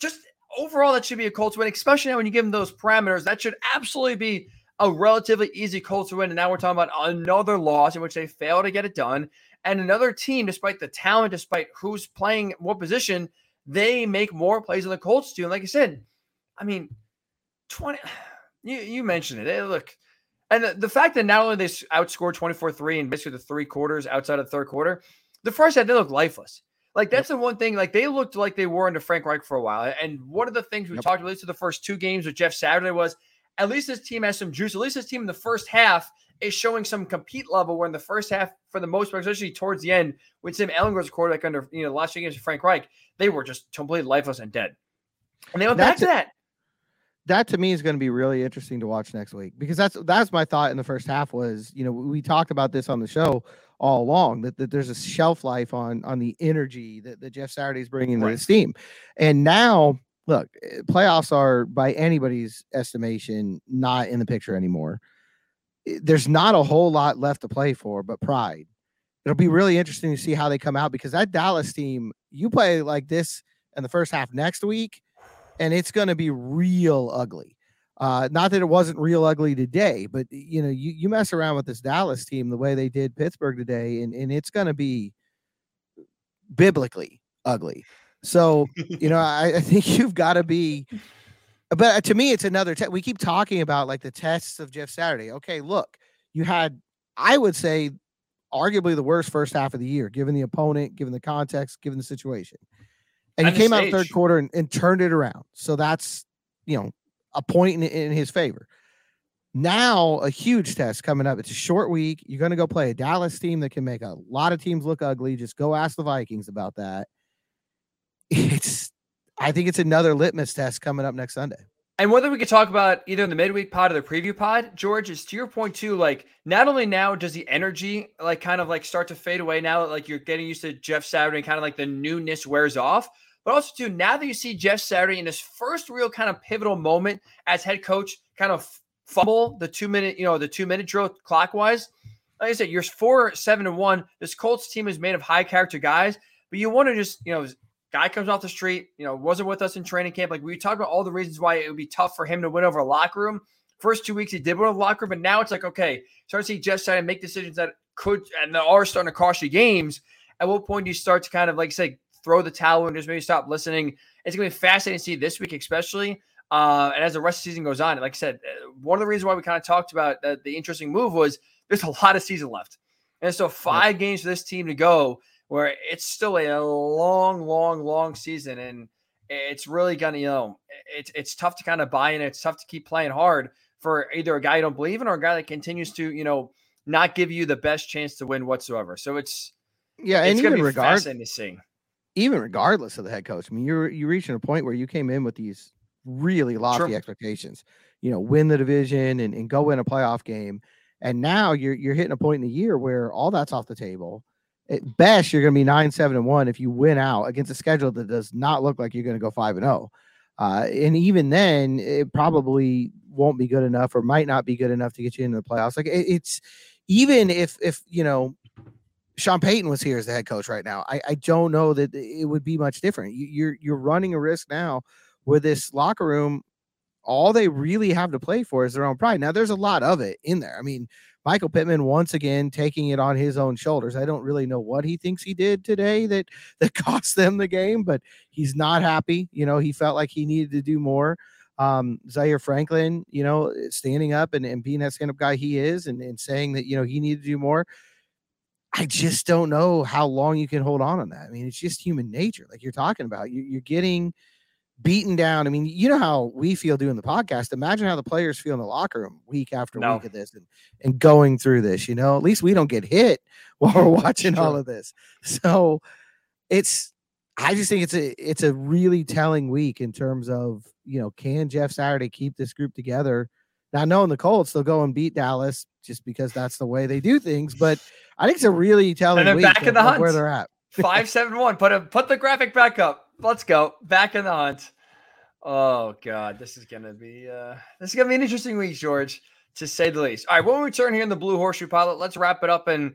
Just overall, that should be a Colts win, especially now when you give them those parameters. That should absolutely be a relatively easy Colts win. And now we're talking about another loss in which they fail to get it done. And another team, despite the talent, despite who's playing what position, they make more plays than the Colts do. And like I said, I mean, 20, you, you mentioned it. They look, and the, the fact that not only they outscored 24 3 in basically the three quarters outside of the third quarter, the first half, they look lifeless. Like that's yep. the one thing. Like they looked like they were under Frank Reich for a while. And one of the things we yep. talked about, at least to the first two games with Jeff Saturday, was at least this team has some juice. At least this team in the first half is showing some compete level. Where in the first half, for the most part, especially towards the end, with Tim Ehlinger's quarterback under you know the last two games of Frank Reich, they were just completely lifeless and dead. And they went that's back to that. That to me is going to be really interesting to watch next week because that's that's my thought in the first half was you know we talked about this on the show all along that, that there's a shelf life on on the energy that, that Jeff Saturday's bringing right. to this team. And now, look, eh, playoffs are by anybody's estimation not in the picture anymore. there's not a whole lot left to play for, but pride. It'll be really interesting to see how they come out because that Dallas team, you play like this in the first half next week, and it's going to be real ugly. Uh, not that it wasn't real ugly today, but you know, you, you mess around with this Dallas team the way they did Pittsburgh today, and, and it's going to be biblically ugly. So, you know, I, I think you've got to be but to me, it's another test. We keep talking about like the tests of Jeff Saturday. Okay, look, you had, I would say, arguably the worst first half of the year, given the opponent, given the context, given the situation. And he came out third quarter and, and, turned it around. So that's, you know, a point in, in his favor. Now, a huge test coming up. It's a short week. You're going to go play a Dallas team that can make a lot of teams look ugly. Just go ask the Vikings about that. It's I think it's another litmus test coming up next Sunday. And whether we could talk about either in the midweek pod or the preview pod, George, is to your point too. Like, not only now does the energy like kind of like start to fade away now that like you're getting used to Jeff Saturday kind of like the newness wears off, but also too now that you see Jeff Saturday in his first real kind of pivotal moment as head coach, kind of fumble the two minute, you know, the two minute drill clockwise. Like I said, you're four, seven, and one. This Colts team is made of high character guys, but you want to just, you know, Guy comes off the street, you know, wasn't with us in training camp. Like we talked about all the reasons why it would be tough for him to win over a locker room. First two weeks he did win over a locker room, but now it's like, okay, start to see Jeff to make decisions that could and are starting to cost you games. At what point do you start to kind of like say throw the towel and just maybe stop listening? It's gonna be fascinating to see this week, especially. Uh, and as the rest of the season goes on, like I said, uh, one of the reasons why we kind of talked about the, the interesting move was there's a lot of season left. And so five yeah. games for this team to go where it's still a long, long, long season, and it's really gonna, you know, it's it's tough to kind of buy in. It's tough to keep playing hard for either a guy you don't believe in or a guy that continues to, you know, not give you the best chance to win whatsoever. So it's yeah, it's and even regardless, to see. Even regardless of the head coach, I mean, you're you reaching a point where you came in with these really lofty expectations. You know, win the division and, and go win a playoff game. And now you're you're hitting a point in the year where all that's off the table at best you're going to be nine, seven, and one if you win out against a schedule that does not look like you're going to go five and. Oh. Uh, and even then, it probably won't be good enough, or might not be good enough to get you into the playoffs. Like it, it's even if if you know Sean Payton was here as the head coach right now, I, I don't know that it would be much different. You, you're you're running a risk now with this locker room. All they really have to play for is their own pride. Now, there's a lot of it in there. I mean, Michael Pittman once again taking it on his own shoulders. I don't really know what he thinks he did today that that cost them the game, but he's not happy. You know, he felt like he needed to do more. Um, Zaire Franklin, you know, standing up and, and being that stand up guy he is and, and saying that, you know, he needed to do more. I mm-hmm. just don't know how long you can hold on on that. I mean, it's just human nature, like you're talking about. You, you're getting – beaten down. I mean, you know how we feel doing the podcast. Imagine how the players feel in the locker room week after no. week of this and, and going through this. You know, at least we don't get hit while we're watching sure. all of this. So it's I just think it's a it's a really telling week in terms of you know can Jeff Saturday keep this group together. Now knowing the Colts, they'll go and beat Dallas just because that's the way they do things. But I think it's a really telling and week back in the hunt. where they're at. Five seven one. Put a put the graphic back up. Let's go back in the hunt. Oh God, this is gonna be uh this is gonna be an interesting week, George, to say the least. All right, when we return here in the Blue Horseshoe Pilot, let's wrap it up and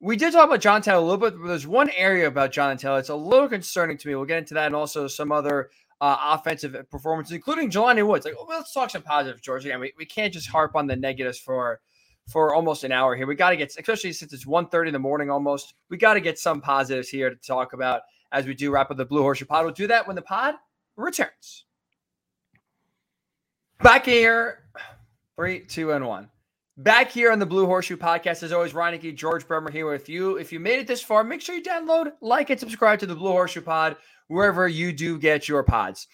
We did talk about John Taylor a little bit, but there's one area about John Taylor that's a little concerning to me. We'll get into that and also some other uh, offensive performances, including Jelani Woods. Like, well, let's talk some positive, George. Again, we, we can't just harp on the negatives for for almost an hour here. We got to get, especially since it's 1.30 in the morning almost, we got to get some positives here to talk about as we do wrap up the Blue Horseshoe Pod. We'll do that when the pod returns. Back here, three, two, and one. Back here on the Blue Horseshoe Podcast, as always, Ryan Hickey, George Bremer here with you. If you made it this far, make sure you download, like, and subscribe to the Blue Horseshoe Pod wherever you do get your pods.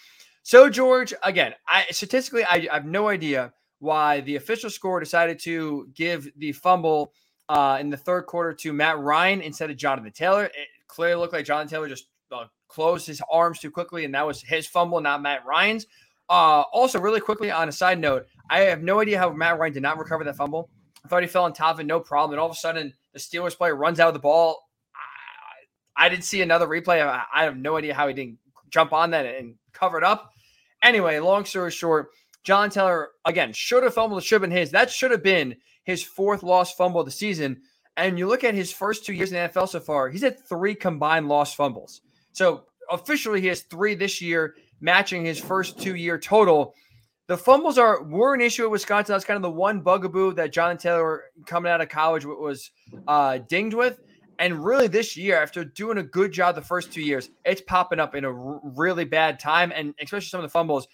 So, George, again, I statistically, I, I have no idea why the official score decided to give the fumble uh, in the third quarter to Matt Ryan instead of Jonathan Taylor. It clearly looked like Jonathan Taylor just uh, closed his arms too quickly, and that was his fumble, not Matt Ryan's. Uh, also, really quickly on a side note, I have no idea how Matt Ryan did not recover that fumble. I thought he fell on top of it, no problem. And all of a sudden, the Steelers player runs out of the ball. I, I didn't see another replay. I, I, have no idea how he didn't jump on that and cover it up. Anyway, long story short, John Taylor, again, should have fumbled. It should have been his. That should have been his fourth lost fumble of the season. And you look at his first two years in the NFL so far, he's had three combined lost fumbles. So officially, he has three this year, matching his first two year total. The fumbles are were an issue at Wisconsin. That's kind of the one bugaboo that John Taylor coming out of college was uh, dinged with. And really, this year, after doing a good job the first two years, it's popping up in a r- really bad time, and especially some of the fumbles,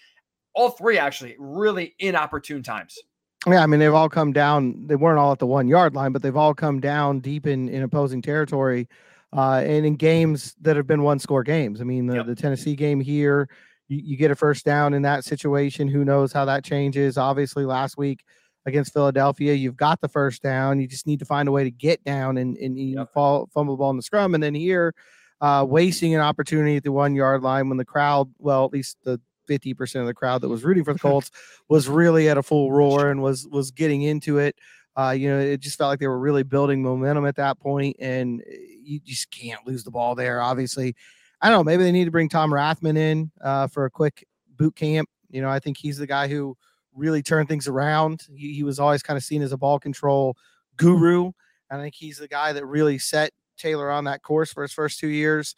all three actually really inopportune times. Yeah, I mean they've all come down. They weren't all at the one yard line, but they've all come down deep in in opposing territory, uh, and in games that have been one score games. I mean the, yep. the Tennessee game here, you, you, get a first down in that situation. Who knows how that changes? Obviously, last week against Philadelphia, you've got the first down. You just need to find a way to get down and and you yep. fall fumble the ball in the scrum, and then here. Uh, wasting an opportunity at the one yard line when the crowd, well, at least the 50% of the crowd that was rooting for the Colts was really at a full roar and was was getting into it. Uh, you know, it just felt like they were really building momentum at that point, and eh, you just can't lose the ball there. Obviously, I don't know. Maybe they need to bring Tom Rathman in uh, for a quick boot camp. You know, I think he's the guy who really turned things around. He, he was always kind of seen as a ball control guru. I think he's the guy that really set Taylor on that course for his first two years.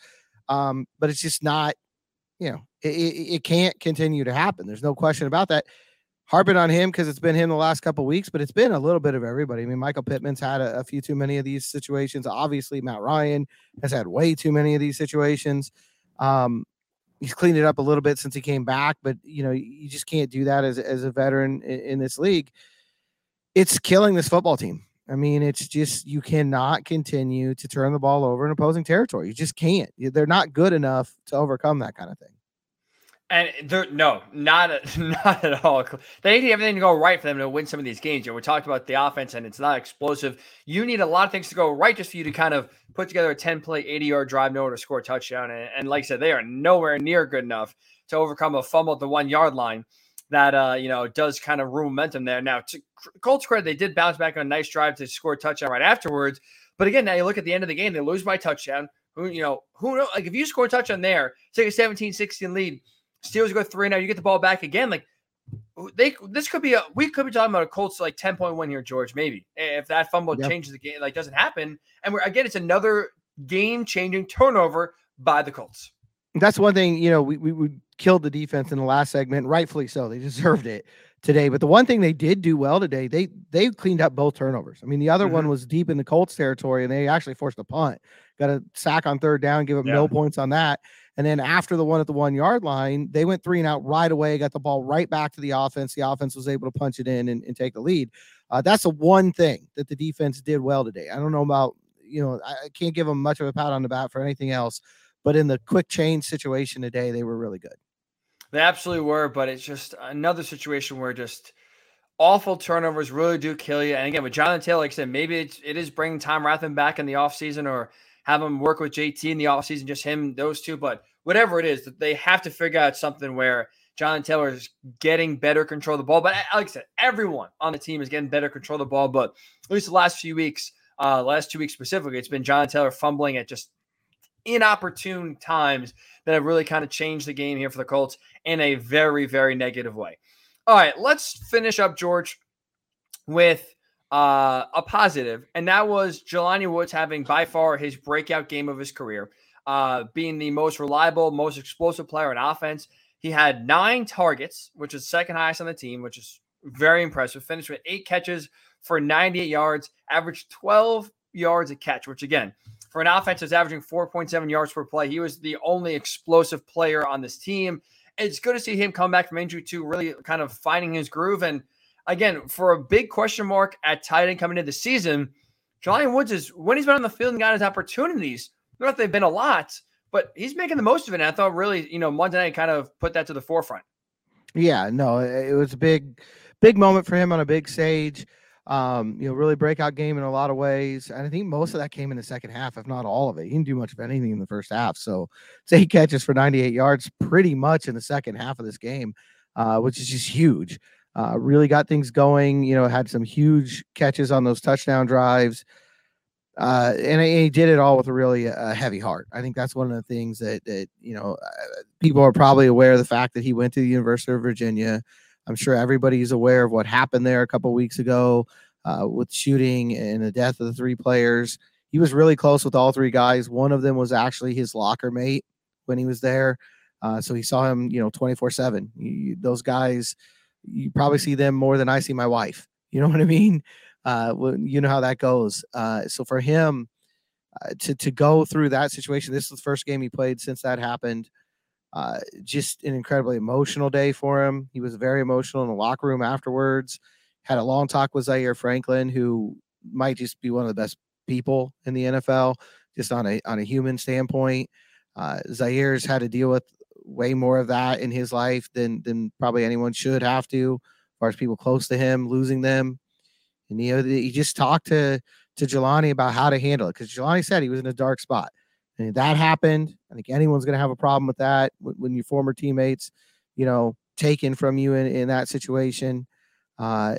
Um, but it's just not you know, it, it, it can't continue to happen. There's no question about that. Harping on him because it's been him the last couple weeks, but it's been a little bit of everybody. I mean, Michael Pittman's had a, a few too many of these situations. Obviously, Matt Ryan has had way too many of these situations. Um, he's cleaned it up a little bit since he came back, but you know, you just can't do that as, as a veteran in, in this league. It's killing this football team. I mean, it's just you cannot continue to turn the ball over in opposing territory. You just can't. They're not good enough to overcome that kind of thing. And they're no, not not at all. They need everything to go right for them to win some of these games. You know, we talked about the offense, and it's not explosive. You need a lot of things to go right just for you to kind of put together a ten play, eighty yard drive, no to score a touchdown. And, and like I said, they are nowhere near good enough to overcome a fumble at the one yard line that uh, you know does kind of ruin momentum there. Now, to Colts credit, they did bounce back on a nice drive to score a touchdown right afterwards. But again, now you look at the end of the game, they lose by touchdown. Who you know who know like if you score a touchdown there, take a 17-16 lead, Steelers go three now, you get the ball back again. Like they this could be a we could be talking about a Colts like 10 point win here, George. Maybe if that fumble yep. changes the game, like doesn't happen. And we're again, it's another game changing turnover by the Colts. That's one thing, you know, we, we, we killed the defense in the last segment, rightfully so. They deserved it today. But the one thing they did do well today, they they cleaned up both turnovers. I mean, the other mm-hmm. one was deep in the Colts territory, and they actually forced a punt. Got a sack on third down, give them yeah. no points on that. And then after the one at the one yard line, they went three and out right away, got the ball right back to the offense. The offense was able to punch it in and, and take the lead. Uh, that's the one thing that the defense did well today. I don't know about, you know, I can't give them much of a pat on the back for anything else, but in the quick change situation today, they were really good. They absolutely were, but it's just another situation where just awful turnovers really do kill you. And again, with Jonathan Taylor, like I said, maybe it's, it is bringing Tom Rathman back in the offseason or have him work with JT in the offseason, just him, those two. But whatever it is, they have to figure out something where John Taylor is getting better control of the ball. But like I said, everyone on the team is getting better control of the ball. But at least the last few weeks, uh, last two weeks specifically, it's been John Taylor fumbling at just inopportune times that have really kind of changed the game here for the Colts in a very, very negative way. All right, let's finish up, George, with uh, a positive, and that was Jelani Woods having by far his breakout game of his career, uh, being the most reliable, most explosive player in offense. He had nine targets, which is second highest on the team, which is very impressive. Finished with eight catches for 98 yards, averaged 12 yards a catch, which again, for an offense that's averaging 4.7 yards per play, he was the only explosive player on this team. It's good to see him come back from injury to really kind of finding his groove. And again, for a big question mark at tight end coming into the season, Jelani Woods is when he's been on the field and got his opportunities. Not that they've been a lot, but he's making the most of it. And I thought really, you know, Monday night kind of put that to the forefront. Yeah, no, it was a big big moment for him on a big stage. Um, you know, really breakout game in a lot of ways. And I think most of that came in the second half, if not all of it. He didn't do much of anything in the first half. So say he catches for 98 yards pretty much in the second half of this game, uh, which is just huge. Uh, really got things going. You know, had some huge catches on those touchdown drives. Uh, and he did it all with a really heavy heart. I think that's one of the things that that you know uh, people are probably aware of the fact that he went to the University of Virginia. I'm sure everybody's aware of what happened there a couple weeks ago uh, with shooting and the death of the three players. He was really close with all three guys. One of them was actually his locker mate when he was there. Uh, so he saw him, you know, 24 seven. Those guys, you probably see them more than I see my wife. You know what I mean? Uh, you know how that goes. Uh, so for him uh, to, to go through that situation, this is the first game he played since that happened. Uh, just an incredibly emotional day for him. He was very emotional in the locker room afterwards. Had a long talk with Zaire Franklin, who might just be one of the best people in the NFL, just on a on a human standpoint. Uh, Zaire's had to deal with way more of that in his life than than probably anyone should have to, as far as people close to him losing them. And you know, he just talked to to Jelani about how to handle it because Jelani said he was in a dark spot. And that happened. I think anyone's going to have a problem with that when, your former teammates, you know, taken from you in, in that situation. Uh,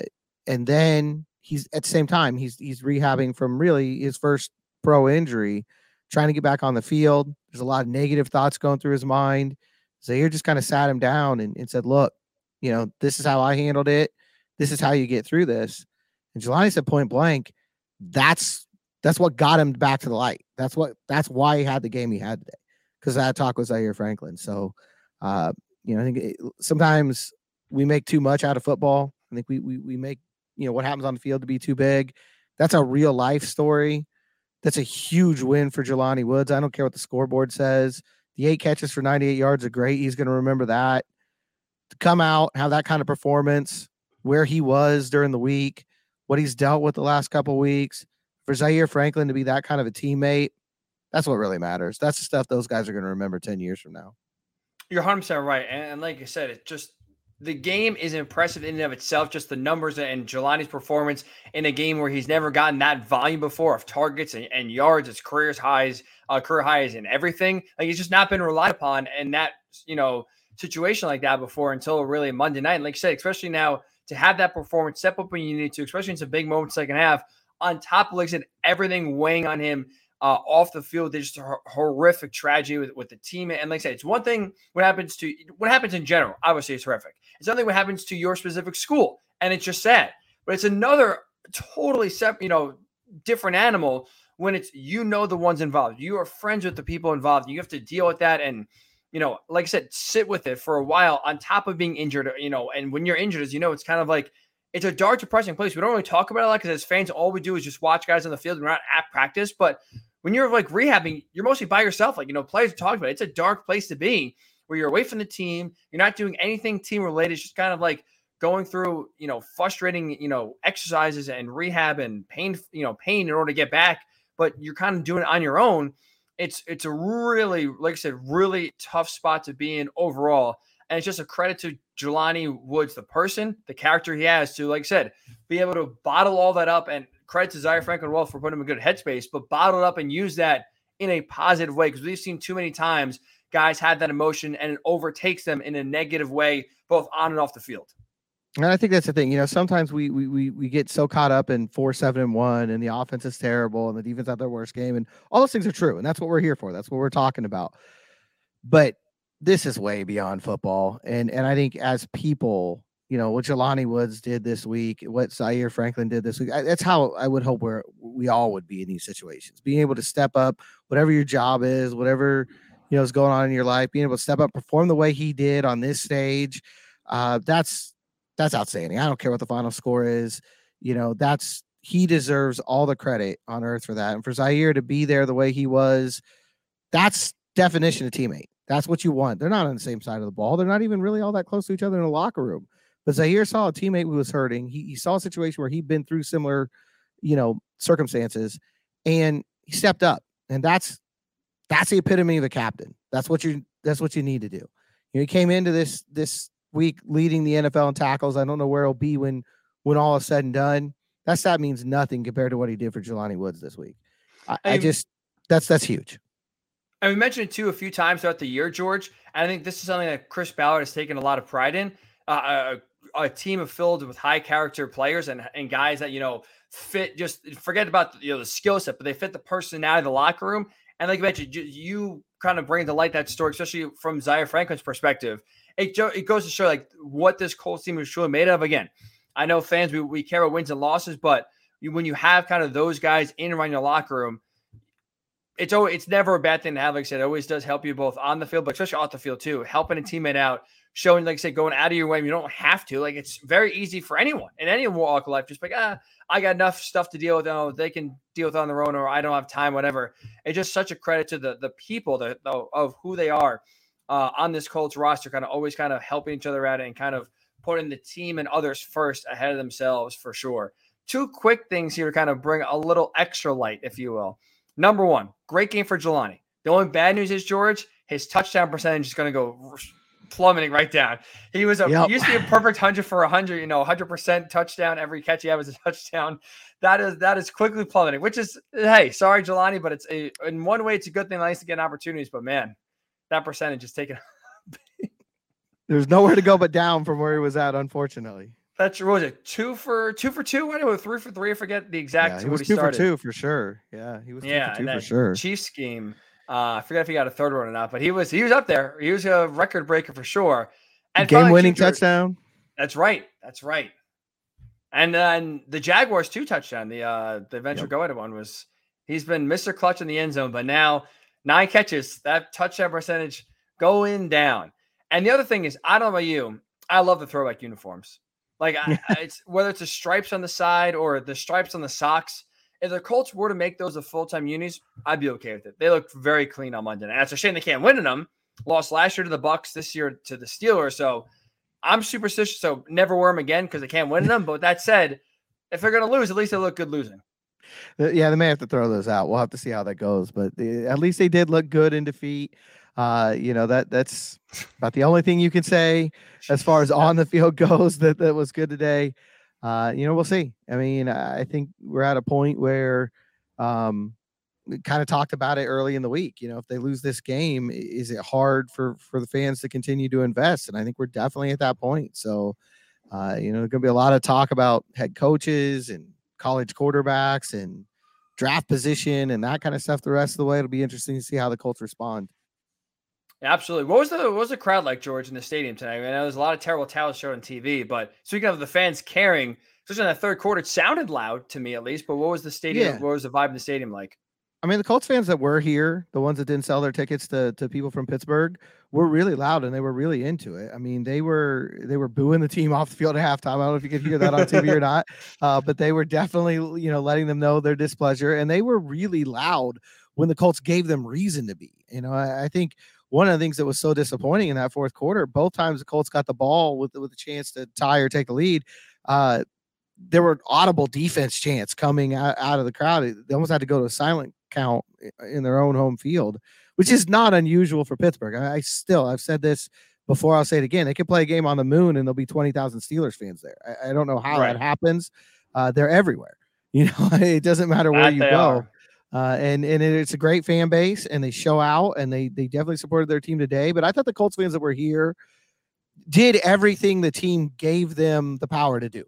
and then he's at the same time he's he's rehabbing from really his first pro injury, trying to get back on the field. There's a lot of negative thoughts going through his mind. Zaire just kind of sat him down and, and said, "Look, you know, this is how I handled it. This is how you get through this." And Jelani said point blank, "That's that's what got him back to the light. That's what that's why he had the game he had today because that talk was Zaire Franklin. So, uh, you know, I think it, sometimes we make too much out of football. I think we, we we make you know what happens on the field to be too big. That's a real life story. That's a huge win for Jelani Woods. I don't care what the scoreboard says. The eight catches for 98 yards are great. He's going to remember that. To come out, have that kind of performance, where he was during the week, what he's dealt with the last couple weeks, for Zaire Franklin to be that kind of a teammate, that's what really matters. That's the stuff those guys are going to remember 10 years from now. You're 100% right. And, like I said, it's just the game is impressive in and of itself. Just the numbers and Jelani's performance in a game where he's never gotten that volume before of targets and, and yards, it's career highs, uh, career highs, and everything. Like he's just not been relied upon in that you know situation like that before until really Monday night. And like you said, especially now to have that performance, step up when you need to, especially in some big moments second half on top of, like said, everything weighing on him uh, off the field. There's just a horrific tragedy with, with the team. And like I said, it's one thing what happens to what happens in general. Obviously, it's horrific. It's something what happens to your specific school, and it's just sad. But it's another totally separate, you know, different animal when it's you know the ones involved. You are friends with the people involved. You have to deal with that and you know, like I said, sit with it for a while on top of being injured, you know, and when you're injured, as you know, it's kind of like it's a dark, depressing place. We don't really talk about it a lot because as fans, all we do is just watch guys on the field. We're not at practice, but when you're like rehabbing, you're mostly by yourself. Like you know, players talk about it. It's a dark place to be where you're away from the team. You're not doing anything team related. It's just kind of like going through you know frustrating you know exercises and rehab and pain you know pain in order to get back. But you're kind of doing it on your own. It's it's a really like I said, really tough spot to be in overall. And it's just a credit to Jelani Woods, the person, the character he has to, like I said, be able to bottle all that up and credit to Zaire Franklin well for putting him in good headspace, but bottle it up and use that in a positive way because we've seen too many times guys have that emotion and it overtakes them in a negative way, both on and off the field. And I think that's the thing. You know, sometimes we we we, we get so caught up in four, seven, and one, and the offense is terrible, and the defense had their worst game, and all those things are true, and that's what we're here for. That's what we're talking about. But this is way beyond football. And and I think as people, you know, what Jelani Woods did this week, what Zaire Franklin did this week, I, that's how I would hope we're we all would be in these situations. Being able to step up, whatever your job is, whatever you know is going on in your life, being able to step up, perform the way he did on this stage, uh, that's that's outstanding. I don't care what the final score is. You know, that's he deserves all the credit on earth for that. And for Zaire to be there the way he was, that's definition of teammate. That's what you want. They're not on the same side of the ball. They're not even really all that close to each other in the locker room. But Zaire saw a teammate who was hurting. He, he saw a situation where he'd been through similar, you know, circumstances, and he stepped up. And that's that's the epitome of a captain. That's what you that's what you need to do. You know, he came into this this week leading the NFL in tackles. I don't know where he'll be when when all is said and done. That stat means nothing compared to what he did for Jelani Woods this week. I, I just that's that's huge. And we mentioned it too a few times throughout the year, George. And I think this is something that Chris Ballard has taken a lot of pride in. Uh, a, a, team of filled with high character players and, and guys that you know fit. Just forget about you know the skill set, but they fit the personality of the locker room. And like you mentioned, you, you kind of bring to light that story, especially from Zaire Franklin's perspective. It, it goes to show like what this Colts team is truly made of. Again, I know fans we, we care about wins and losses, but you, when you have kind of those guys in and around your locker room, it's always, it's never a bad thing to have. Like I said, it always does help you both on the field, but especially off the field too. Helping a teammate out, showing, like I said, going out of your way. You don't have to. Like it's very easy for anyone in any walk of life. Just like ah, I got enough stuff to deal with. Oh, they can deal with on their own, or I don't have time. Whatever. It's just such a credit to the the people that of who they are uh, on this Colts roster. Kind of always kind of helping each other out and kind of putting the team and others first ahead of themselves for sure. Two quick things here to kind of bring a little extra light, if you will. Number one, great game for Jelani. The only bad news is George, his touchdown percentage is going to go plummeting right down. He was a yep. he used to be a perfect hundred for a hundred, you know, hundred percent touchdown. Every catch he had was a touchdown. That is that is quickly plummeting. Which is hey, sorry, Jelani, but it's a in one way it's a good thing. Nice to get opportunities, but man, that percentage is taken. There's nowhere to go but down from where he was at, unfortunately. That's what was it two for two for two? I know three for three. I forget the exact. Yeah, he was two for two for sure. Yeah, he was yeah, two for, two for sure. Chiefs scheme. Uh, I forget if he got a third one or not, but he was he was up there. He was a record breaker for sure. And game winning touchdown. That's right. That's right. And then the Jaguars two touchdown. The uh the eventual yep. go ahead one was he's been Mr. Clutch in the end zone, but now nine catches, that touchdown percentage going down. And the other thing is, I don't know about you, I love the throwback uniforms. Like I, it's whether it's the stripes on the side or the stripes on the socks. If the Colts were to make those a full time unis, I'd be okay with it. They look very clean on Monday, and it's a shame they can't win in them. Lost last year to the Bucs, this year to the Steelers. So I'm superstitious. So never wear them again because they can't win in them. But that said, if they're going to lose, at least they look good losing. Yeah, they may have to throw those out. We'll have to see how that goes. But the, at least they did look good in defeat. Uh, you know that that's about the only thing you can say as far as on the field goes that that was good today. Uh, you know, we'll see. I mean, I think we're at a point where um, we kind of talked about it early in the week. You know, if they lose this game, is it hard for for the fans to continue to invest? And I think we're definitely at that point. So, uh, you know, there's going to be a lot of talk about head coaches and college quarterbacks and draft position and that kind of stuff the rest of the way. It'll be interesting to see how the Colts respond. Absolutely. What was the what was the crowd like, George, in the stadium tonight? I mean, there was a lot of terrible towels shown on TV, but speaking of the fans caring, especially in the third quarter, it sounded loud to me at least. But what was the stadium? Yeah. What was the vibe in the stadium like? I mean, the Colts fans that were here, the ones that didn't sell their tickets to, to people from Pittsburgh, were really loud and they were really into it. I mean, they were they were booing the team off the field at halftime. I don't know if you could hear that on TV or not, uh, but they were definitely you know letting them know their displeasure, and they were really loud when the Colts gave them reason to be. You know, I, I think one of the things that was so disappointing in that fourth quarter, both times the Colts got the ball with with a chance to tie or take the lead, uh, there were audible defense chants coming out, out of the crowd. They almost had to go to a silent count in their own home field, which is not unusual for Pittsburgh. I, I still, I've said this before. I'll say it again. They could play a game on the moon and there'll be twenty thousand Steelers fans there. I, I, don't know how right. that happens. Uh, they're everywhere. You know, it doesn't matter where that you go. Uh, and and it's a great fan base, and they show out, and they they definitely supported their team today. But I thought the Colts fans that were here did everything the team gave them the power to do.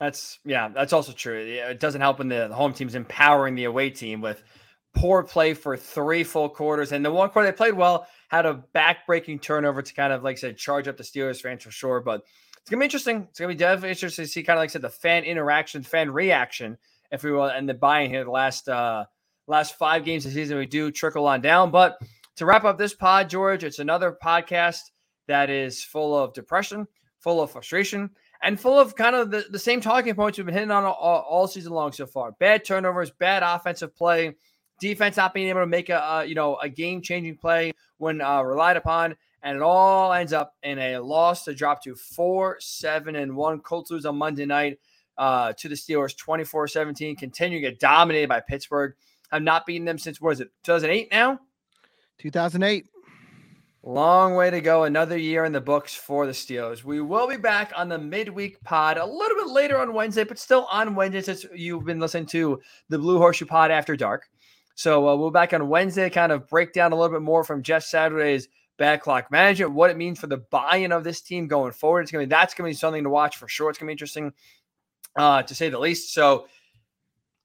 That's yeah, that's also true. It doesn't help when the home team's empowering the away team with poor play for three full quarters, and the one quarter they played well had a back-breaking turnover to kind of like I said charge up the Steelers fans for sure. But it's gonna be interesting. It's gonna be definitely interesting to see kind of like I said the fan interaction, fan reaction if we will, and the buying here the last uh last five games of the season we do trickle on down. But to wrap up this pod, George, it's another podcast that is full of depression, full of frustration, and full of kind of the, the same talking points we've been hitting on all, all season long so far. Bad turnovers, bad offensive play, defense not being able to make a, you know a game changing play when uh, relied upon, and it all ends up in a loss to drop to four, seven, and one. Colts lose on Monday night uh, to the Steelers 24 17, continue to get dominated by Pittsburgh. I've not beaten them since, what is it, 2008 now? 2008. Long way to go. Another year in the books for the Steelers. We will be back on the midweek pod a little bit later on Wednesday, but still on Wednesday since you've been listening to the Blue Horseshoe Pod after dark. So uh, we'll be back on Wednesday, kind of break down a little bit more from Jeff Saturday's bad clock management, what it means for the buy-in of this team going forward. It's gonna be that's gonna be something to watch for sure. It's gonna be interesting, uh, to say the least. So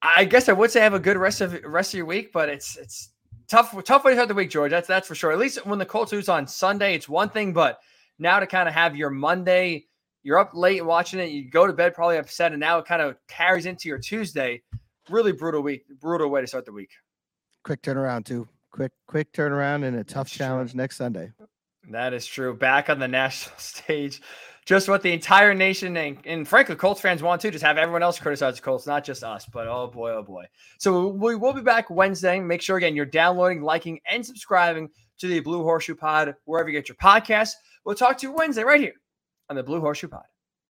I guess I would say have a good rest of rest of your week, but it's it's tough tough way to start the week, George. That's that's for sure. At least when the Colts lose on Sunday, it's one thing, but now to kind of have your Monday, you're up late watching it, you go to bed probably upset, and now it kind of carries into your Tuesday. Really brutal week, brutal way to start the week. Quick turnaround too. Quick, quick turnaround and a tough That's challenge next Sunday. That is true. Back on the national stage, just what the entire nation and, and frankly, Colts fans want to just have everyone else criticize the Colts, not just us. But oh boy, oh boy. So we will be back Wednesday. Make sure again you're downloading, liking, and subscribing to the Blue Horseshoe Pod wherever you get your podcasts. We'll talk to you Wednesday right here on the Blue Horseshoe Pod.